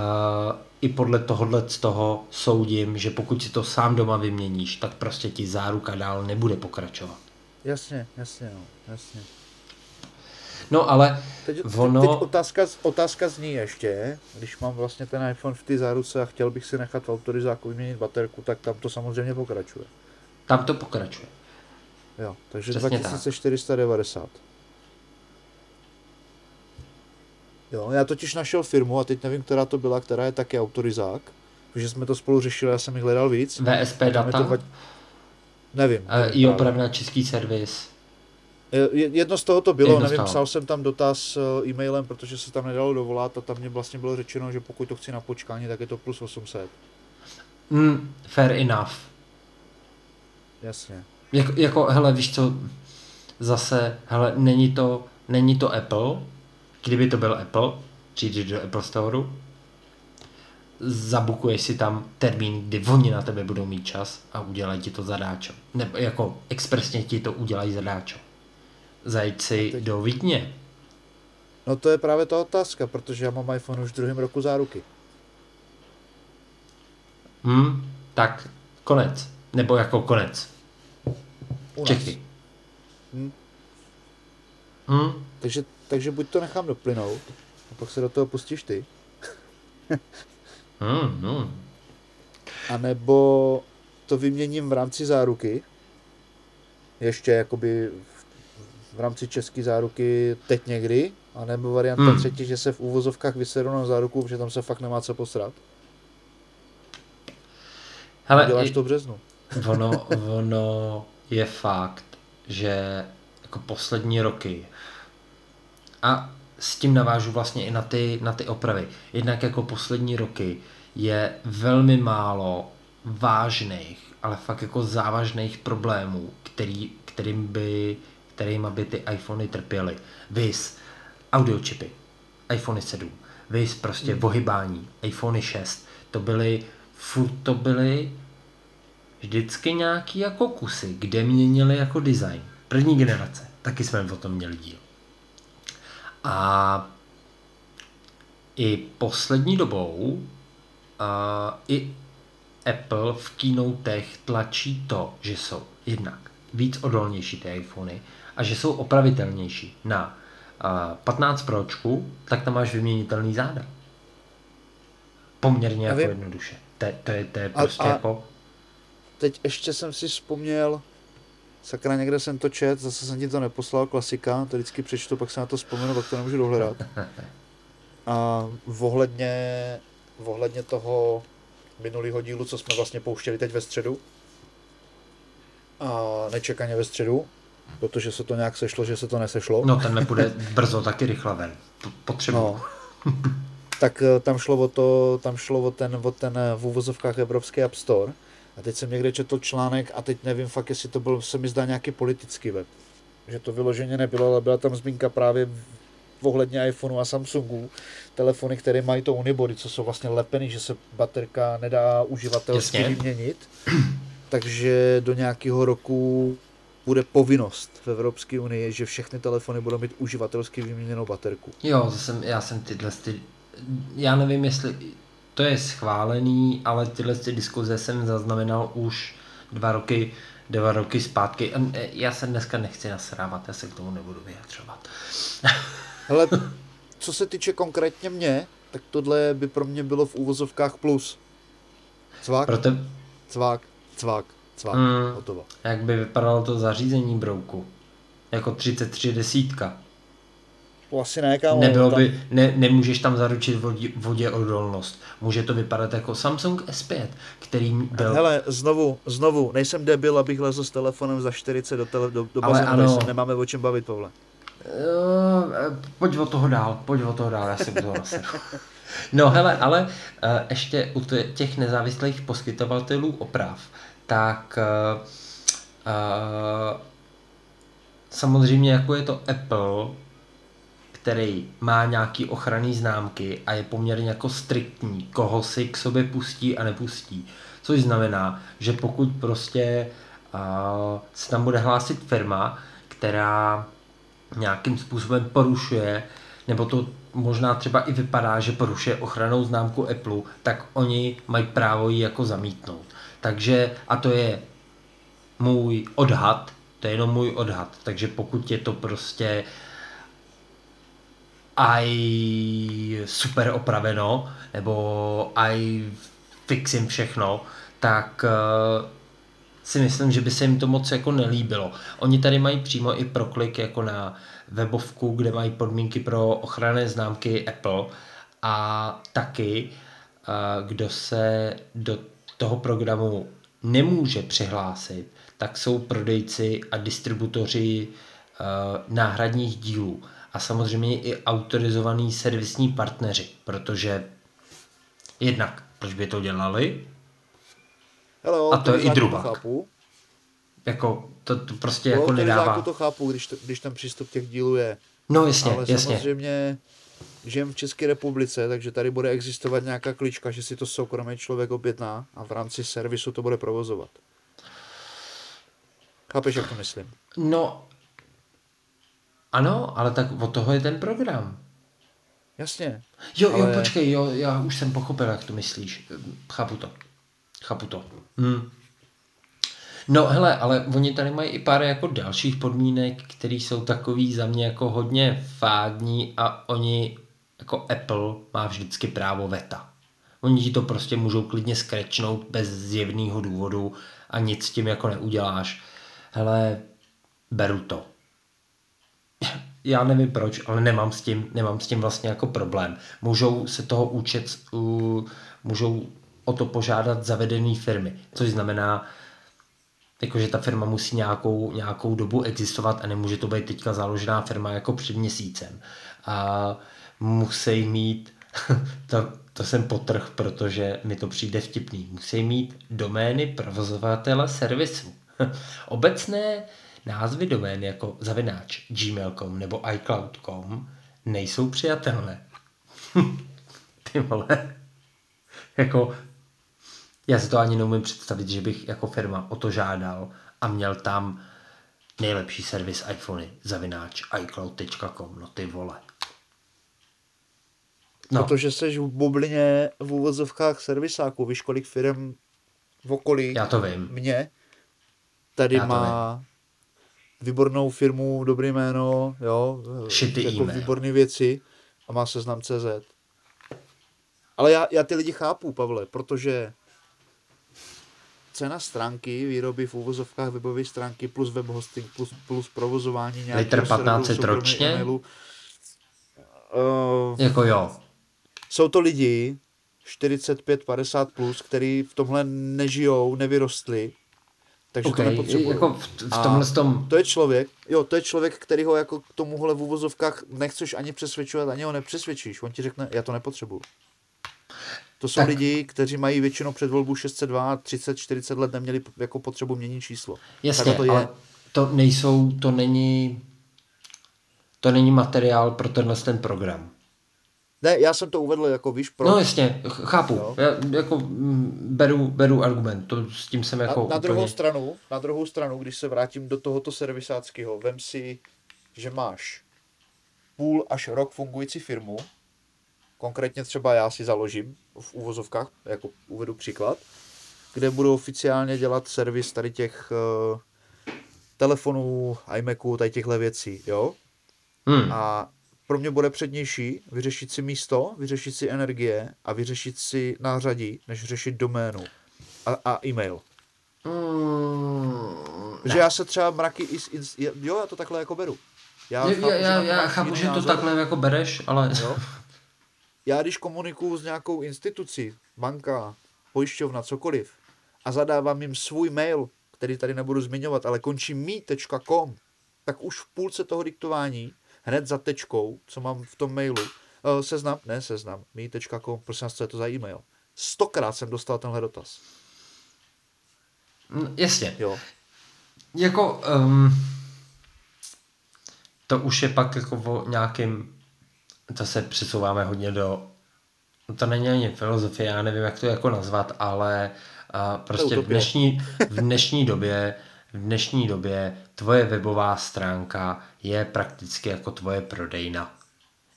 i podle tohohle z toho soudím, že pokud si to sám doma vyměníš, tak prostě ti záruka dál nebude pokračovat. Jasně, jasně, no, jasně. No ale teď, ono... teď otázka, otázka zní ještě, když mám vlastně ten iPhone v té záruce a chtěl bych si nechat v autorizáku vyměnit baterku, tak tam to samozřejmě pokračuje. Tam to pokračuje. Jo, takže Přesně 2490. Tak. Jo, já totiž našel firmu a teď nevím, která to byla, která je taky autorizák, protože jsme to spolu řešili, já jsem jich hledal víc. VSP data? To va... Nevím. Uh, I opravdu český servis. Jedno z toho to bylo, Jedno nevím, psal jsem tam dotaz eh, e-mailem, protože se tam nedalo dovolat a tam mě vlastně bylo řečeno, že pokud to chci na počkání, tak je to plus 800. Mm, fair enough. Jasně. Jako, jako, hele, víš co, zase, hele, není to, není to Apple, kdyby to byl Apple, přijdeš do Apple Store, zabukuješ si tam termín, kdy oni na tebe budou mít čas a udělají ti to zadáčo. Nebo jako expresně ti to udělají zadáčo. Zajít si teď... do Vídně. No to je právě ta otázka, protože já mám iPhone už v druhém roku záruky. Hmm, tak konec. Nebo jako konec. Čechy. Hmm. Hmm. Takže takže buď to nechám doplynout, a pak se do toho pustíš ty. mm, mm. A nebo to vyměním v rámci záruky, ještě jakoby v, v rámci české záruky teď někdy, a nebo varianta hmm. třetí, že se v úvozovkách vysedu na záruku, protože tam se fakt nemá co posrat. Hele, Děláš to v březnu. ono, ono je fakt, že jako poslední roky a s tím navážu vlastně i na ty, na ty opravy. Jednak jako poslední roky je velmi málo vážných, ale fakt jako závažných problémů, který, kterým by, kterým by ty iPhony trpěly. Vys audiočipy, iPhone 7, vys prostě mm. ohybání, iPhone 6, to byly, furt to byly vždycky nějaký jako kusy, kde měnili jako design. První generace, taky jsme o tom měli díl. A i poslední dobou a i Apple v keynotech tlačí to, že jsou jednak víc odolnější ty iPhony a že jsou opravitelnější. Na a 15 Pročku, tak tam máš vyměnitelný záda. Poměrně jako jednoduše. To, to, je, to je prostě a, a jako... Teď ještě jsem si vzpomněl, Sakra, někde jsem to čet, zase jsem ti to neposlal, klasika, to vždycky přečtu, pak se na to vzpomenu, pak to nemůžu dohledat. A vohledně, vohledně toho minulého dílu, co jsme vlastně pouštěli teď ve středu, a nečekaně ve středu, protože se to nějak sešlo, že se to nesešlo. No ten nepůjde brzo taky rychle ven. Potřebuji. No. tak eh, tam šlo o to, tam šlo o ten, o ten eh, v úvozovkách Evropský App Store. A teď jsem někde četl článek a teď nevím fakt, jestli to byl, se mi zdá nějaký politický web. Že to vyloženě nebylo, ale byla tam zmínka právě ohledně iPhoneu a Samsungu, telefony, které mají to unibody, co jsou vlastně lepeny, že se baterka nedá uživatelsky Jasně. vyměnit. Takže do nějakého roku bude povinnost v Evropské unii, že všechny telefony budou mít uživatelsky vyměněnou baterku. Jo, jsem, já jsem tyhle, ty, já nevím, jestli to je schválený, ale tyhle ty diskuze jsem zaznamenal už dva roky, dva roky zpátky. A e, Já se dneska nechci nasrávat, já se k tomu nebudu vyjadřovat. Hele, co se týče konkrétně mě, tak tohle by pro mě bylo v úvozovkách plus. Cvak, Proto, cvak, cvak, cvak, Mm. hotovo. jak by vypadalo to zařízení brouku? Jako 33 desítka. To asi ne, kámo. Nebylo tam- by, ne, nemůžeš tam zaručit vodě, vodě odolnost. Může to vypadat jako Samsung S5, který byl... Hele, znovu, znovu, nejsem debil, abych lezl s telefonem za 40 do, tele, do, do Ale bazénu, ano. nemáme o čem bavit, Pavle. Uh, pojď od toho dál, pojď od toho dál, já si u toho naseru. No hele, ale uh, ještě u těch nezávislých poskytovatelů oprav, tak uh, uh, samozřejmě jako je to Apple, který má nějaký ochranný známky a je poměrně jako striktní, koho si k sobě pustí a nepustí. Což znamená, že pokud prostě uh, se tam bude hlásit firma, která nějakým způsobem porušuje, nebo to možná třeba i vypadá, že porušuje ochranou známku Apple, tak oni mají právo ji jako zamítnout. Takže, a to je můj odhad, to je jenom můj odhad, takže pokud je to prostě aj super opraveno, nebo aj fixím všechno, tak eh, si myslím, že by se jim to moc jako nelíbilo. Oni tady mají přímo i proklik jako na webovku, kde mají podmínky pro ochranné známky Apple a taky, eh, kdo se do toho programu nemůže přihlásit, tak jsou prodejci a distributoři eh, náhradních dílů a samozřejmě i autorizovaní servisní partneři, protože jednak, proč by to dělali, Hele, o A to je i chápu. jako to, to prostě O jako nedává. to chápu, když, to, když ten přístup těch dílů je. No jasně, Ale jasně. samozřejmě žijem v České republice, takže tady bude existovat nějaká klička, že si to soukromý člověk objedná a v rámci servisu to bude provozovat. Chápeš, jak to myslím? No, ano, ale tak od toho je ten program. Jasně. Jo, jo, Ale- počkej, jo, já už jsem pochopil, jak to myslíš. Chápu to. Chápu to. Hm. No hele, ale oni tady mají i pár jako dalších podmínek, které jsou takový za mě jako hodně fádní a oni jako Apple má vždycky právo veta. Oni ti to prostě můžou klidně skrečnout bez zjevného důvodu a nic s tím jako neuděláš. Hele, beru to já nevím proč, ale nemám s tím, nemám s tím vlastně jako problém. Můžou se toho účet, můžou o to požádat zavedený firmy, což znamená, jakože ta firma musí nějakou, nějakou dobu existovat a nemůže to být teďka založená firma jako před měsícem. A musí mít, to, to jsem potrh, protože mi to přijde vtipný, musí mít domény provozovatele servisu. Obecné názvy domén jako zavináč gmail.com nebo iCloud.com nejsou přijatelné. Ty vole. jako, já si to ani neumím představit, že bych jako firma o to žádal a měl tam nejlepší servis iPhony, zavináč iCloud.com, no ty vole. No. Protože jsi v bublině v úvozovkách servisáků, víš kolik firm v okolí Já to vím. mě tady Já má výbornou firmu, dobrý jméno, jo, Shitty jako e-mail. výborné věci a má seznam CZ. Ale já, já ty lidi chápu, Pavle, protože cena stránky, výroby v úvozovkách webové stránky plus web hosting plus, plus provozování nějakého Litr 15 serveru, ročně? Uh, Jako jo. jsou to lidi 45-50 plus, který v tomhle nežijou, nevyrostli Takže okay, to nepotřebuju. Jako v, v tomhle tom... To je člověk, jo, to je člověk, který ho jako k tomuhle v uvozovkách nechceš ani přesvědčovat, ani ho nepřesvědčíš. On ti řekne, já to nepotřebuju. To jsou tak. lidi, kteří mají většinou před volbu 602, 30, 40 let neměli jako potřebu měnit číslo. Jasně, to je. ale to nejsou, to není, to není materiál pro tenhle ten program. Ne, já jsem to uvedl jako, víš, pro... No jasně, chápu. Jo. Já jako mm, beru, beru argument, to s tím jsem jako na, na, druhou stranu, na druhou stranu, když se vrátím do tohoto servisáckého, vem si, že máš půl až rok fungující firmu, konkrétně třeba já si založím v úvozovkách, jako uvedu příklad, kde budu oficiálně dělat servis tady těch uh, telefonů, iMaců, tady těchto věcí, jo? Hmm. A pro mě bude přednější vyřešit si místo, vyřešit si energie a vyřešit si nářadí, než řešit doménu a, a e-mail. Mm, že já se třeba mraky, is, is, jo, já to takhle jako beru. Já, já, chápu, já, já, já chápu, že názor. to takhle jako bereš, ale... Jo. Já když komunikuju s nějakou institucí, banka, pojišťovna, cokoliv, a zadávám jim svůj mail, který tady nebudu zmiňovat, ale končí mi.com, tak už v půlce toho diktování hned za tečkou, co mám v tom mailu, uh, seznam, ne seznam, mi.com, prosím vás, co je to za e-mail. Stokrát jsem dostal tenhle dotaz. Mm, jasně. Jo. Jako, um, to už je pak jako o nějakým, to se přesouváme hodně do, to není ani filozofie, já nevím, jak to jako nazvat, ale uh, prostě v dnešní, v dnešní době v dnešní době tvoje webová stránka je prakticky jako tvoje prodejna.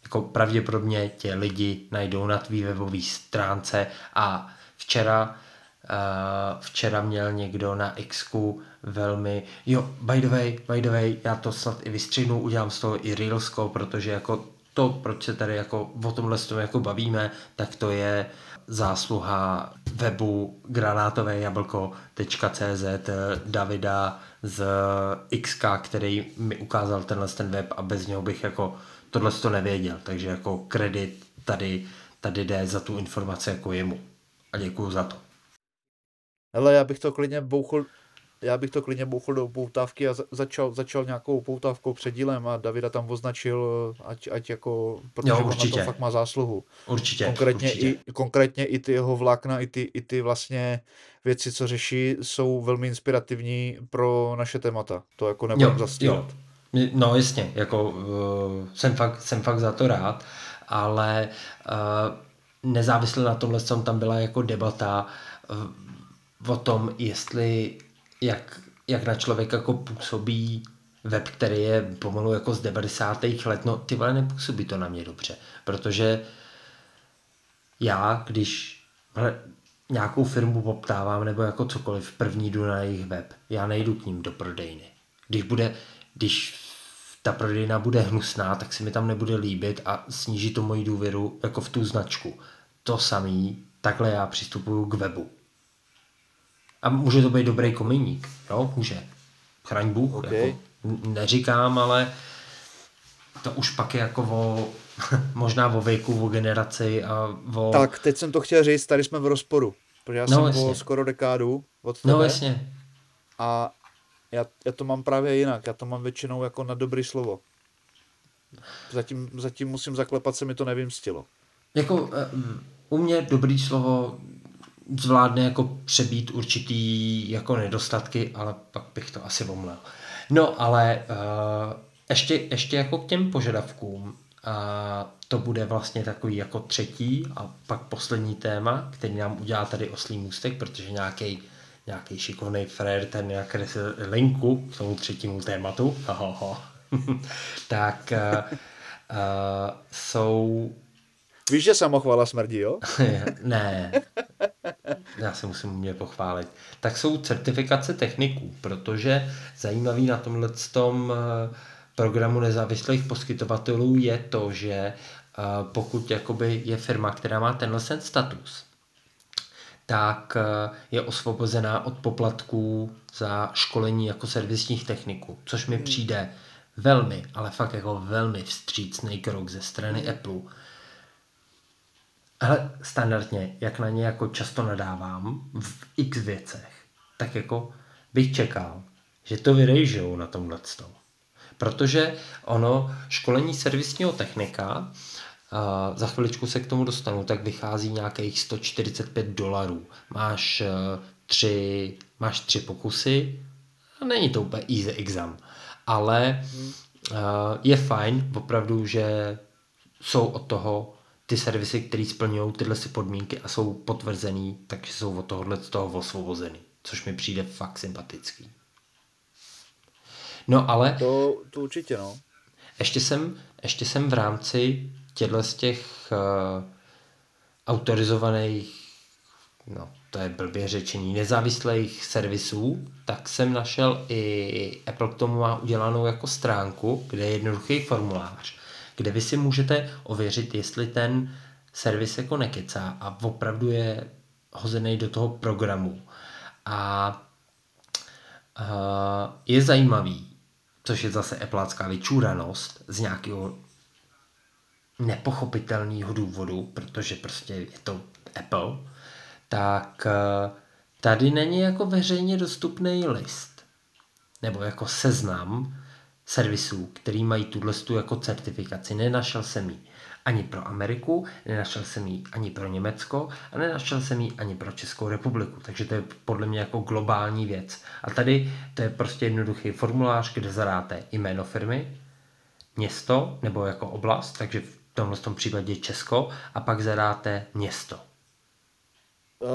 Jako pravděpodobně tě lidi najdou na tvý webové stránce a včera Uh, včera měl někdo na X velmi, jo, by the way, by the way, já to snad i vystřihnu, udělám z toho i Reelsko, protože jako to, proč se tady jako o tomhle s tom jako bavíme, tak to je zásluha webu granátovéjablko.cz Davida z XK, který mi ukázal tenhle ten web a bez něho bych jako tohle to nevěděl, takže jako kredit tady, tady jde za tu informaci jako jemu a děkuju za to. Ale já bych to klidně bouchl já bych to klidně bouchl do poutávky a začal, začal nějakou poutávkou před dílem a Davida tam označil, ať, ať jako, protože jo, on na to fakt má zásluhu. Určitě, konkrétně určitě. I, konkrétně i ty jeho vlákna, i ty, i ty vlastně věci, co řeší, jsou velmi inspirativní pro naše témata. To jako nebudem zastírat. No jasně, jako uh, jsem, fakt, jsem fakt za to rád, ale uh, nezávisle na tomhle, co tam byla jako debata uh, o tom, jestli jak, jak na člověka jako působí web, který je pomalu jako z 90. let, no ty vole nepůsobí to na mě dobře, protože já, když hele, nějakou firmu poptávám nebo jako cokoliv, první jdu na jejich web, já nejdu k ním do prodejny. Když bude, když ta prodejna bude hnusná, tak se mi tam nebude líbit a sníží to moji důvěru jako v tu značku. To samý, takhle já přistupuju k webu. A může to být dobrý kominík, jo, může. Chraň Bůh, okay. jako, neříkám, ale to už pak je jako o, možná o věku, o generaci a o... Tak, teď jsem to chtěl říct, tady jsme v rozporu, protože já no, jsem jasně. skoro dekádu od tebe. No jasně. A já, já to mám právě jinak, já to mám většinou jako na dobrý slovo. Zatím, zatím musím zaklepat, se mi to nevymstilo. Jako eh, u mě dobrý slovo zvládne jako přebít určitý jako nedostatky, ale pak bych to asi omlel. No, ale uh, ještě, ještě jako k těm požadavkům, a to bude vlastně takový jako třetí a pak poslední téma, který nám udělá tady oslý můstek, protože nějaký nějaký šikovný frér ten nějak kreslil linku k tomu třetímu tématu, tak uh, uh, jsou Víš, že samochvala smrdí, jo? ne, já se musím mě pochválit. Tak jsou certifikace techniků, protože zajímavý na tomhle tom eh, programu nezávislých poskytovatelů je to, že eh, pokud jakoby je firma, která má tenhle status, tak eh, je osvobozená od poplatků za školení jako servisních techniků, což mi hmm. přijde velmi, ale fakt jako velmi vstřícný krok ze strany hmm. Apple, ale standardně, jak na ně jako často nadávám v x věcech, tak jako bych čekal, že to vyrejžou na tomhle stavu. Protože ono, školení servisního technika, a za chviličku se k tomu dostanu, tak vychází nějakých 145 dolarů. Máš eh, tři, máš tři pokusy, není to úplně easy exam, ale hmm. je fajn opravdu, že jsou od toho ty servisy, které splňují tyhle si podmínky a jsou potvrzený, takže jsou od tohohle z toho osvobozený, což mi přijde fakt sympatický. No ale... To, to určitě, no. Ještě jsem, ještě jsem v rámci těchto z těch uh, autorizovaných, no to je blbě řečení, nezávislých servisů, tak jsem našel i Apple k tomu má udělanou jako stránku, kde je jednoduchý formulář, kde vy si můžete ověřit, jestli ten servis jako nekecá a opravdu je hozený do toho programu. A, a je zajímavý, což je zase Appleácká vyčúranost z nějakého nepochopitelného důvodu, protože prostě je to Apple, tak eh, tady není jako veřejně dostupný list nebo jako seznam servisů, který mají tuhle jako certifikaci. Nenašel jsem ji ani pro Ameriku, nenašel jsem ji ani pro Německo a nenašel jsem ji ani pro Českou republiku. Takže to je podle mě jako globální věc. A tady to je prostě jednoduchý formulář, kde zadáte jméno firmy, město nebo jako oblast, takže v tomhle tom případě Česko, a pak zadáte město.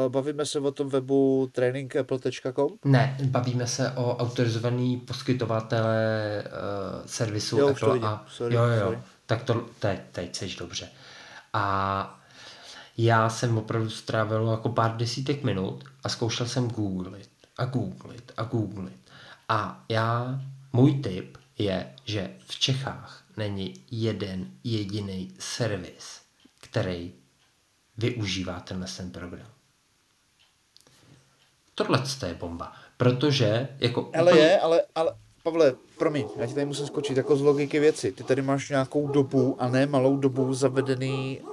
Bavíme se o tom webu trainingapple.com? Ne, bavíme se o autorizovaný poskytovatele uh, servisu jo, Apple. A, sorry, jo, jo, sorry. tak to teď, teď seš dobře. A já jsem opravdu strávil jako pár desítek minut a zkoušel jsem googlit a googlit a googlit. A já, můj tip je, že v Čechách není jeden jediný servis, který využívá tenhle ten program. Tohle je bomba, protože jako... Ale úplně... je, ale, ale Pavle, promiň, já ti tady musím skočit jako z logiky věci. Ty tady máš nějakou dobu a ne malou dobu zavedený uh,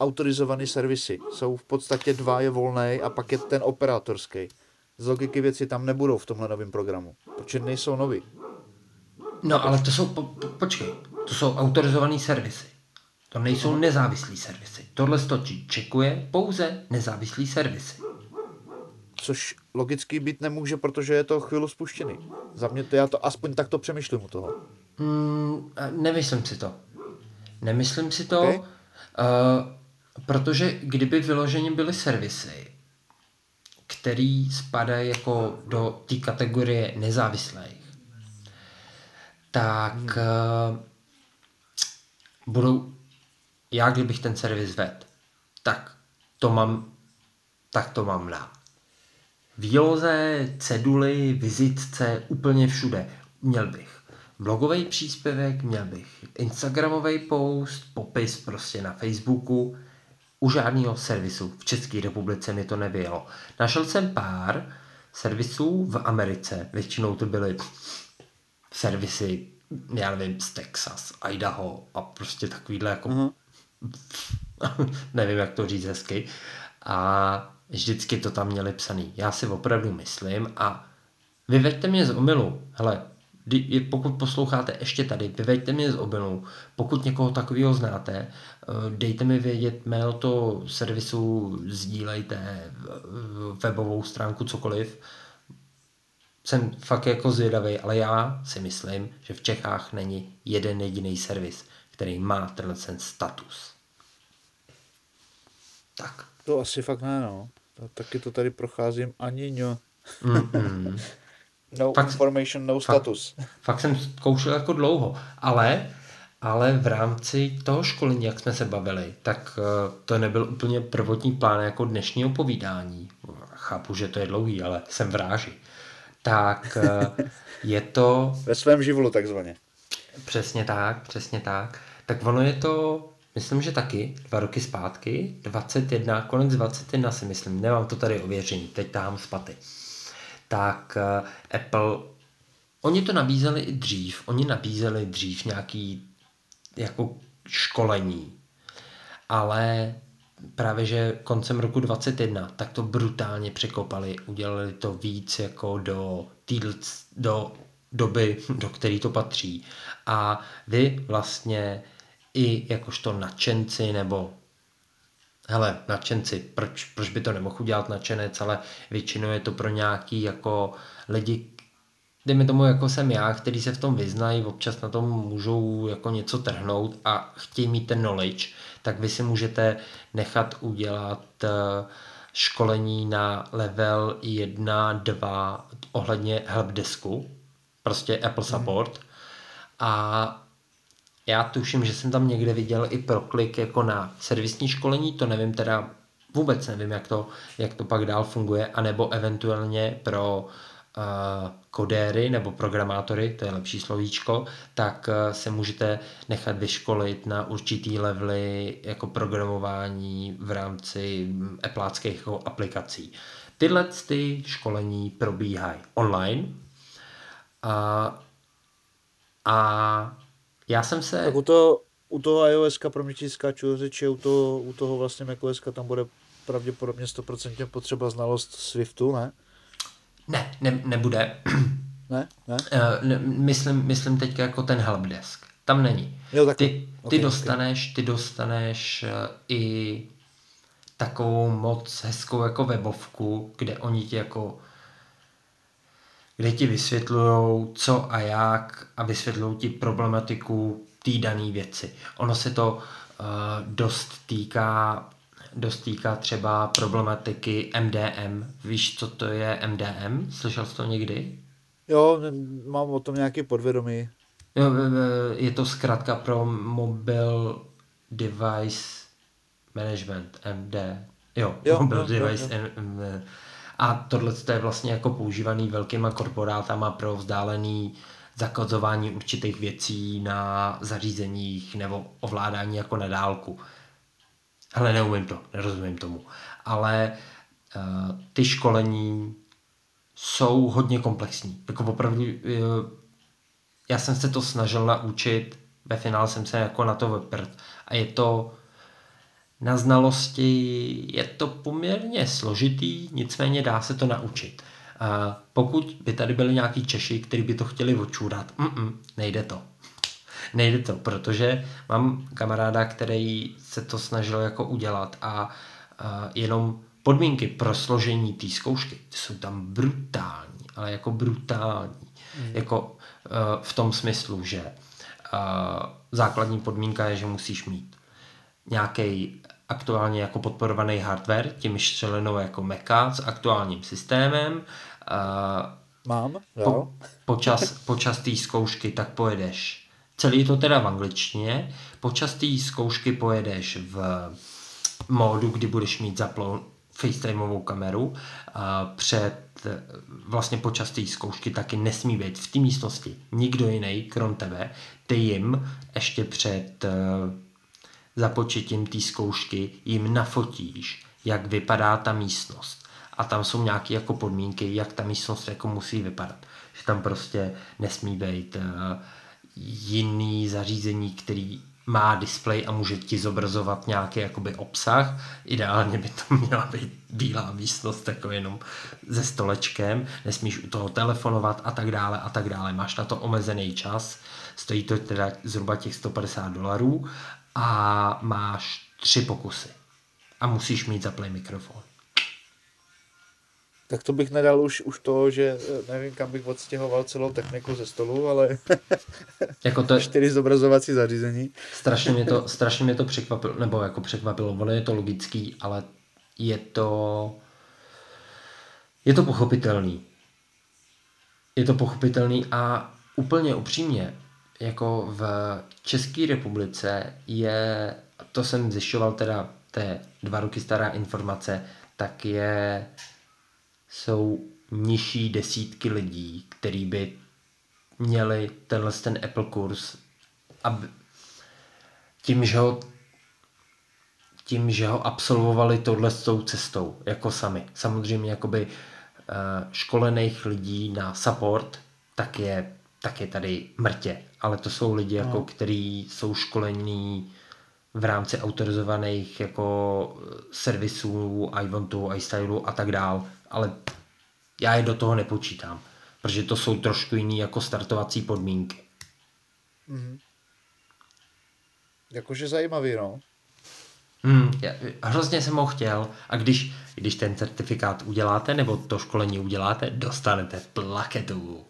autorizovaný servisy. Jsou v podstatě dva je volný a pak je ten operátorský. Z logiky věci tam nebudou v tomhle novém programu, protože nejsou nový. No ale to jsou, po, po, počkej, to jsou autorizované servisy. To nejsou nezávislí servisy. Tohle stočí čekuje pouze nezávislý servisy. Což logicky být nemůže, protože je to chvíli spuštěný. Za mě to, já to aspoň takto přemýšlím u toho. Mm, nemyslím si to. Nemyslím si to, okay. uh, protože kdyby vyloženě byly servisy, který spadají jako do té kategorie nezávislých, tak hmm. uh, budou, já kdybych ten servis vedl, tak to mám, tak to mám na výloze, ceduly, vizitce, úplně všude. Měl bych blogový příspěvek, měl bych Instagramový post, popis prostě na Facebooku. U žádného servisu v České republice mi to nevyjelo. Našel jsem pár servisů v Americe, většinou to byly servisy, já nevím, z Texas, Idaho a prostě takovýhle jako uh-huh. nevím, jak to říct hezky. A vždycky to tam měli psaný. Já si opravdu myslím a vyveďte mě z omilu. Hele, pokud posloucháte ještě tady, vyveďte mě z omilu. Pokud někoho takového znáte, eh, dejte mi vědět mail to servisu, sdílejte webovou stránku, cokoliv jsem fakt jako zvědavý, ale já si myslím, že v Čechách není jeden jediný servis, který má tenhle ten status. Tak. To asi fakt ne, no. Taky to tady procházím ani ňo. Mm-hmm. no fakt, information, no status. Fakt, fakt jsem zkoušel jako dlouho, ale ale v rámci toho školení, jak jsme se bavili, tak eh, to nebyl úplně prvotní plán jako dnešního povídání. Chápu, že to je dlouhý, ale jsem v ráži tak eh, je to... Ve svém živlu takzvaně. Přesně tak, přesně tak. Tak ono je to, myslím, že taky, dva roky zpátky, 21, konec 21 si myslím, nemám to tady ověření, teď tam spaty. Tak uh, Apple, oni to nabízeli i dřív, oni nabízeli dřív nějaký jako školení, ale právě, že koncem roku 21, tak to brutálně překopali, udělali to víc jako do, týdl, do doby, do které to patří. A vy vlastně i jakožto nadšenci nebo hele, nadšenci, proč, proč by to nemohl udělat nadšenec, ale většinou je to pro nějaký jako lidi, dejme tomu jako jsem já, který se v tom vyznají, občas na tom můžou jako něco trhnout a chtějí mít ten knowledge, tak vy si můžete nechat udělat eh, školení na level 1, 2 ohledně helpdesku, prostě Apple mhm. Support. Mm. A já tuším, že jsem tam někde viděl i proklik jako na servisní školení, to nevím teda, vůbec nevím, jak to, jak to pak dál funguje, anebo eventuálně pro uh, kodéry nebo programátory, to je lepší slovíčko, tak uh, se můžete nechat vyškolit na určitý levely jako programování v rámci mm, Appleáckých jako aplikací. Tyhle ty školení probíhají online a, a já jsem se... Tak u toho, u toho iOS, pro mě ti skáču řeči, u toho, u toho vlastně macOS tam bude pravděpodobně 100% potřeba znalost Swiftu, ne? Ne, ne nebude. Ne? Ne? Uh, ne myslím, myslím teď jako ten helpdesk. Tam není. Jo, tak... Ty, ty okay, dostaneš, okay. ty dostaneš i takovou moc hezkou jako webovku, kde oni ti jako kde ti vysvětlují, co a jak a vysvětlují ti problematiku té dané věci. Ono se to uh, dost týká dost týká třeba problematiky MDM. Víš, co to je MDM? Slyšel jsi to někdy? Jo, mám o tom nějaký podvědomí. Jo, je to zkrátka pro Mobile Device Management, MD. Jo, jo Mobile jo, Device jo, jo. A tohle je vlastně jako používaný velkýma korporátama pro vzdálený zakazování určitých věcí na zařízeních nebo ovládání jako na dálku. Ale neumím to, nerozumím tomu. Ale uh, ty školení jsou hodně komplexní. Jako opravdu, uh, já jsem se to snažil naučit, ve finále jsem se jako na to vyprt. A je to na znalosti je to poměrně složitý, nicméně dá se to naučit. A pokud by tady byli nějaký Češi, kteří by to chtěli očůrat, mm nejde to. Nejde to, protože mám kamaráda, který se to snažil jako udělat a, a jenom podmínky pro složení té zkoušky jsou tam brutální, ale jako brutální. Mm. Jako uh, v tom smyslu, že uh, základní podmínka je, že musíš mít nějaký aktuálně jako podporovaný hardware, tím střelenou jako Mecha s aktuálním systémem. Mám, jo. Po, počas, počas té zkoušky tak pojedeš, celý to teda v angličtině, počas té zkoušky pojedeš v módu, kdy budeš mít zaplou FaceTimeovou kameru. A před, vlastně počas té zkoušky taky nesmí být v té místnosti nikdo jiný, krom tebe. Ty jim ještě před započetím té zkoušky jim nafotíš, jak vypadá ta místnost. A tam jsou nějaké jako podmínky, jak ta místnost jako musí vypadat. Že tam prostě nesmí být uh, jiný zařízení, který má displej a může ti zobrazovat nějaký jakoby obsah. Ideálně by to měla být bílá místnost, jako jenom se stolečkem. Nesmíš u toho telefonovat a tak dále a tak dále. Máš na to omezený čas. Stojí to teda zhruba těch 150 dolarů a máš tři pokusy. A musíš mít zaplej mikrofon. Tak to bych nedal už, už to, že eh, nevím, kam bych odstěhoval celou techniku ze stolu, ale jako to je... čtyři zobrazovací zařízení. strašně, mě to, strašně mě to překvapilo, nebo jako překvapilo, ono je to logický, ale je to je to pochopitelný. Je to pochopitelný a úplně upřímně, jako v České republice je, to jsem zjišťoval teda, to je dva roky stará informace, tak je, jsou nižší desítky lidí, který by měli tenhle ten Apple kurz, aby, tím, že ho tím, že ho absolvovali tohle s tou cestou, jako sami. Samozřejmě jakoby uh, školených lidí na support, tak je tak je tady mrtě. Ale to jsou lidi, jako, no. kteří jsou školení v rámci autorizovaných jako servisů, iVontu, iStylu a tak dál, ale já je do toho nepočítám, protože to jsou trošku jiný jako startovací podmínky. Mm-hmm. Jakože zajímavý, no. Hmm, já, hrozně jsem ho chtěl a když, když ten certifikát uděláte nebo to školení uděláte, dostanete plaketu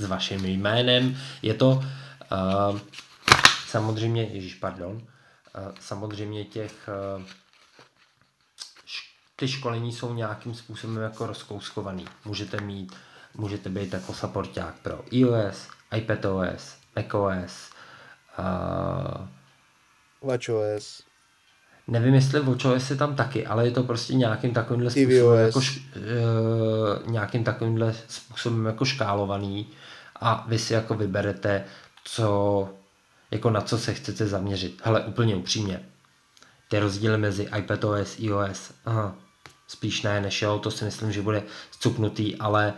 s vaším jménem. Je to uh, samozřejmě, ježíš, pardon, uh, samozřejmě těch uh, ty školení jsou nějakým způsobem jako rozkouskovaný. Můžete mít, můžete být jako supporták pro iOS, iPadOS, macOS, uh, WatchOS. Nevím, jestli WatchOS je tam taky, ale je to prostě nějakým takovýmhle způsobem jako, uh, nějakým takovýmhle způsobem jako škálovaný a vy si jako vyberete, co, jako na co se chcete zaměřit. Hele, úplně upřímně, ty rozdíly mezi iPadOS, iOS, aha, spíš ne než jo, to si myslím, že bude zcuknutý, ale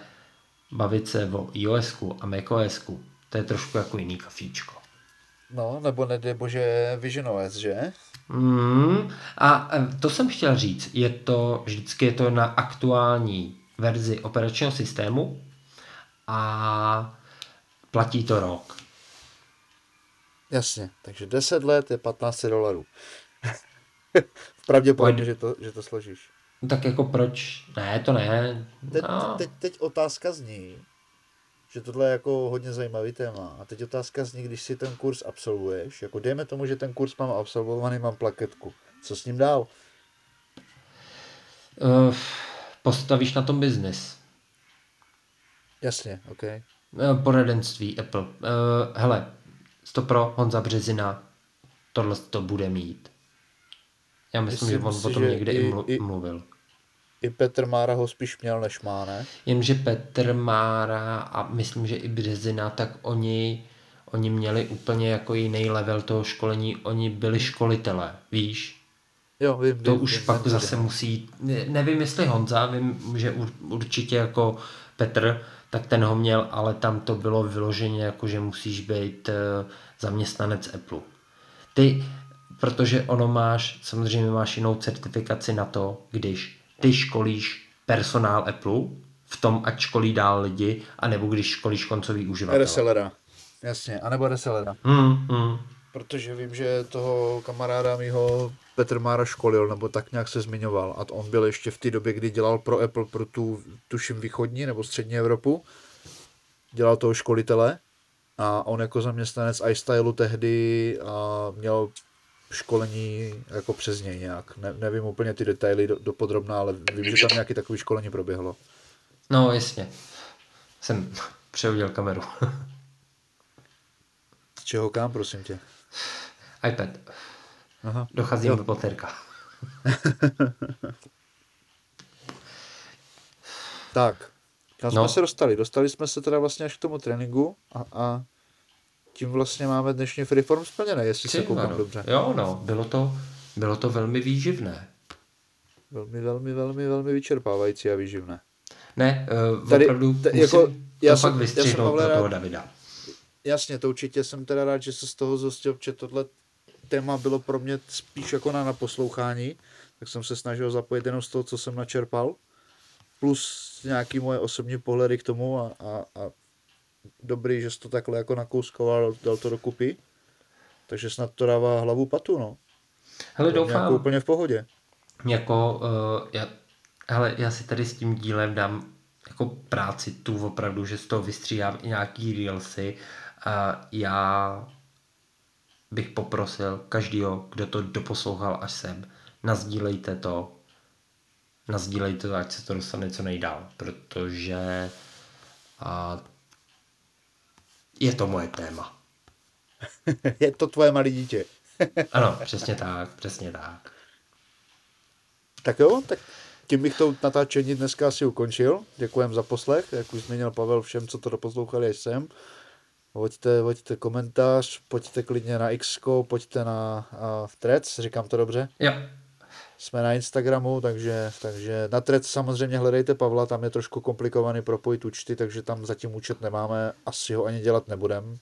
bavit se o iOS a macOS, to je trošku jako jiný kafíčko. No, nebo nedej bože Vision OS, že? Mm, a to jsem chtěl říct, je to, vždycky je to na aktuální verzi operačního systému a platí to rok. Jasně, takže 10 let je 15 dolarů. Pravděpodobně, že to, že to složíš. No tak jako proč? Ne, to ne. Teď, no. teď, teď otázka zní, že tohle je jako hodně zajímavý téma. A teď otázka zní, když si ten kurz absolvuješ, jako dejme tomu, že ten kurz mám absolvovaný, mám plaketku. Co s ním dál? Uh, postavíš na tom biznis. Jasně, OK. Uh, poradenství Apple. Uh, hele, pro Honza Březina tohle to bude mít. Já myslím, myslím že on si, o tom někde i, i mluvil. I Petr Mára ho spíš měl, než má, ne? Jenže Petr Mára a myslím, že i Březina, tak oni, oni měli úplně jako jiný level toho školení. Oni byli školitelé, víš? Jo, vím, to vím, už vím, pak vím, zase vím. musí, nevím jestli Honza, vím, že určitě jako Petr, tak ten ho měl, ale tam to bylo vyloženě jako, že musíš být eh, zaměstnanec Apple. Ty, protože ono máš, samozřejmě máš jinou certifikaci na to, když ty školíš personál Apple v tom, ať školí dál lidi, anebo když školíš koncový uživatel. Resellera, jasně, anebo resellera. Hmm, hmm. Protože vím, že toho kamaráda mýho Petr Mára školil, nebo tak nějak se zmiňoval. A on byl ještě v té době, kdy dělal pro Apple, pro tu, tuším, východní nebo střední Evropu. Dělal toho školitele. A on jako zaměstnanec iStylu tehdy a měl školení jako přes něj nějak. Ne, nevím úplně ty detaily do, do podrobná, ale vím, že tam nějaký takový školení proběhlo. No, jasně. Jsem přehodil kameru. Z čeho kam, prosím tě? iPad. Aha. Dochází do poterka. tak, kam no. jsme se dostali? Dostali jsme se teda vlastně až k tomu tréninku a, a tím vlastně máme dnešní freeform splněné, jestli Ty, se koukám ano. dobře. Jo, no, bylo to, bylo to velmi výživné. Velmi, velmi, velmi, velmi vyčerpávající a výživné. Ne, uh, Tady, opravdu t- jako, to já fakt vystřihnout pro toho Davida. Jasně, to určitě jsem teda rád, že se z toho zjistil, že tohle téma bylo pro mě spíš jako na naposlouchání, tak jsem se snažil zapojit jenom z toho, co jsem načerpal, plus nějaký moje osobní pohledy k tomu a, a, a dobrý, že jsi to takhle jako nakouskoval, dal to dokupy. Takže snad to dává hlavu patu, no. Hele, doufám. Jako úplně v pohodě. Jako, uh, já, hele, já si tady s tím dílem dám jako práci tu opravdu, že z toho vystříhám i nějaký reelsy a já bych poprosil každýho, kdo to doposlouchal až sem, nazdílejte to, nazdílejte to, ať se to dostane co nejdál, protože a je to moje téma. je to tvoje malé dítě. ano, přesně tak, přesně tak. Tak jo, tak tím bych to natáčení dneska asi ukončil. Děkujem za poslech, jak už změnil Pavel všem, co to doposlouchali až sem. Hoďte, hoďte komentář, pojďte klidně na X, pojďte na uh, Threads, říkám to dobře? Jo. Jsme na Instagramu, takže, takže na Threads samozřejmě hledejte Pavla, tam je trošku komplikovaný propojit účty, takže tam zatím účet nemáme, asi ho ani dělat nebudem.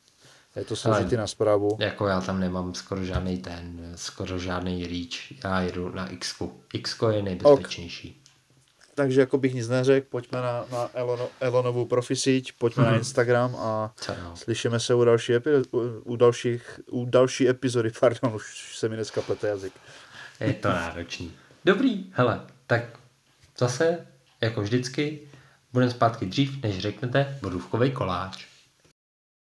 Je to složitý na zprávu. Jako já tam nemám skoro žádný ten, skoro žádný reach. Já jedu na X. X je nejbezpečnější. Ok. Takže jako bych nic neřekl, pojďme na, na Elono, Elonovu profisíť, pojďme mm-hmm. na mhm. Instagram a slyšíme se u další, epi, u, u, dalších, u další epizody, pardon, už se mi dneska plete jazyk. Je to náročný. Dobrý, hele, tak zase, jako vždycky, budeme zpátky dřív, než řeknete bodůvkový koláč.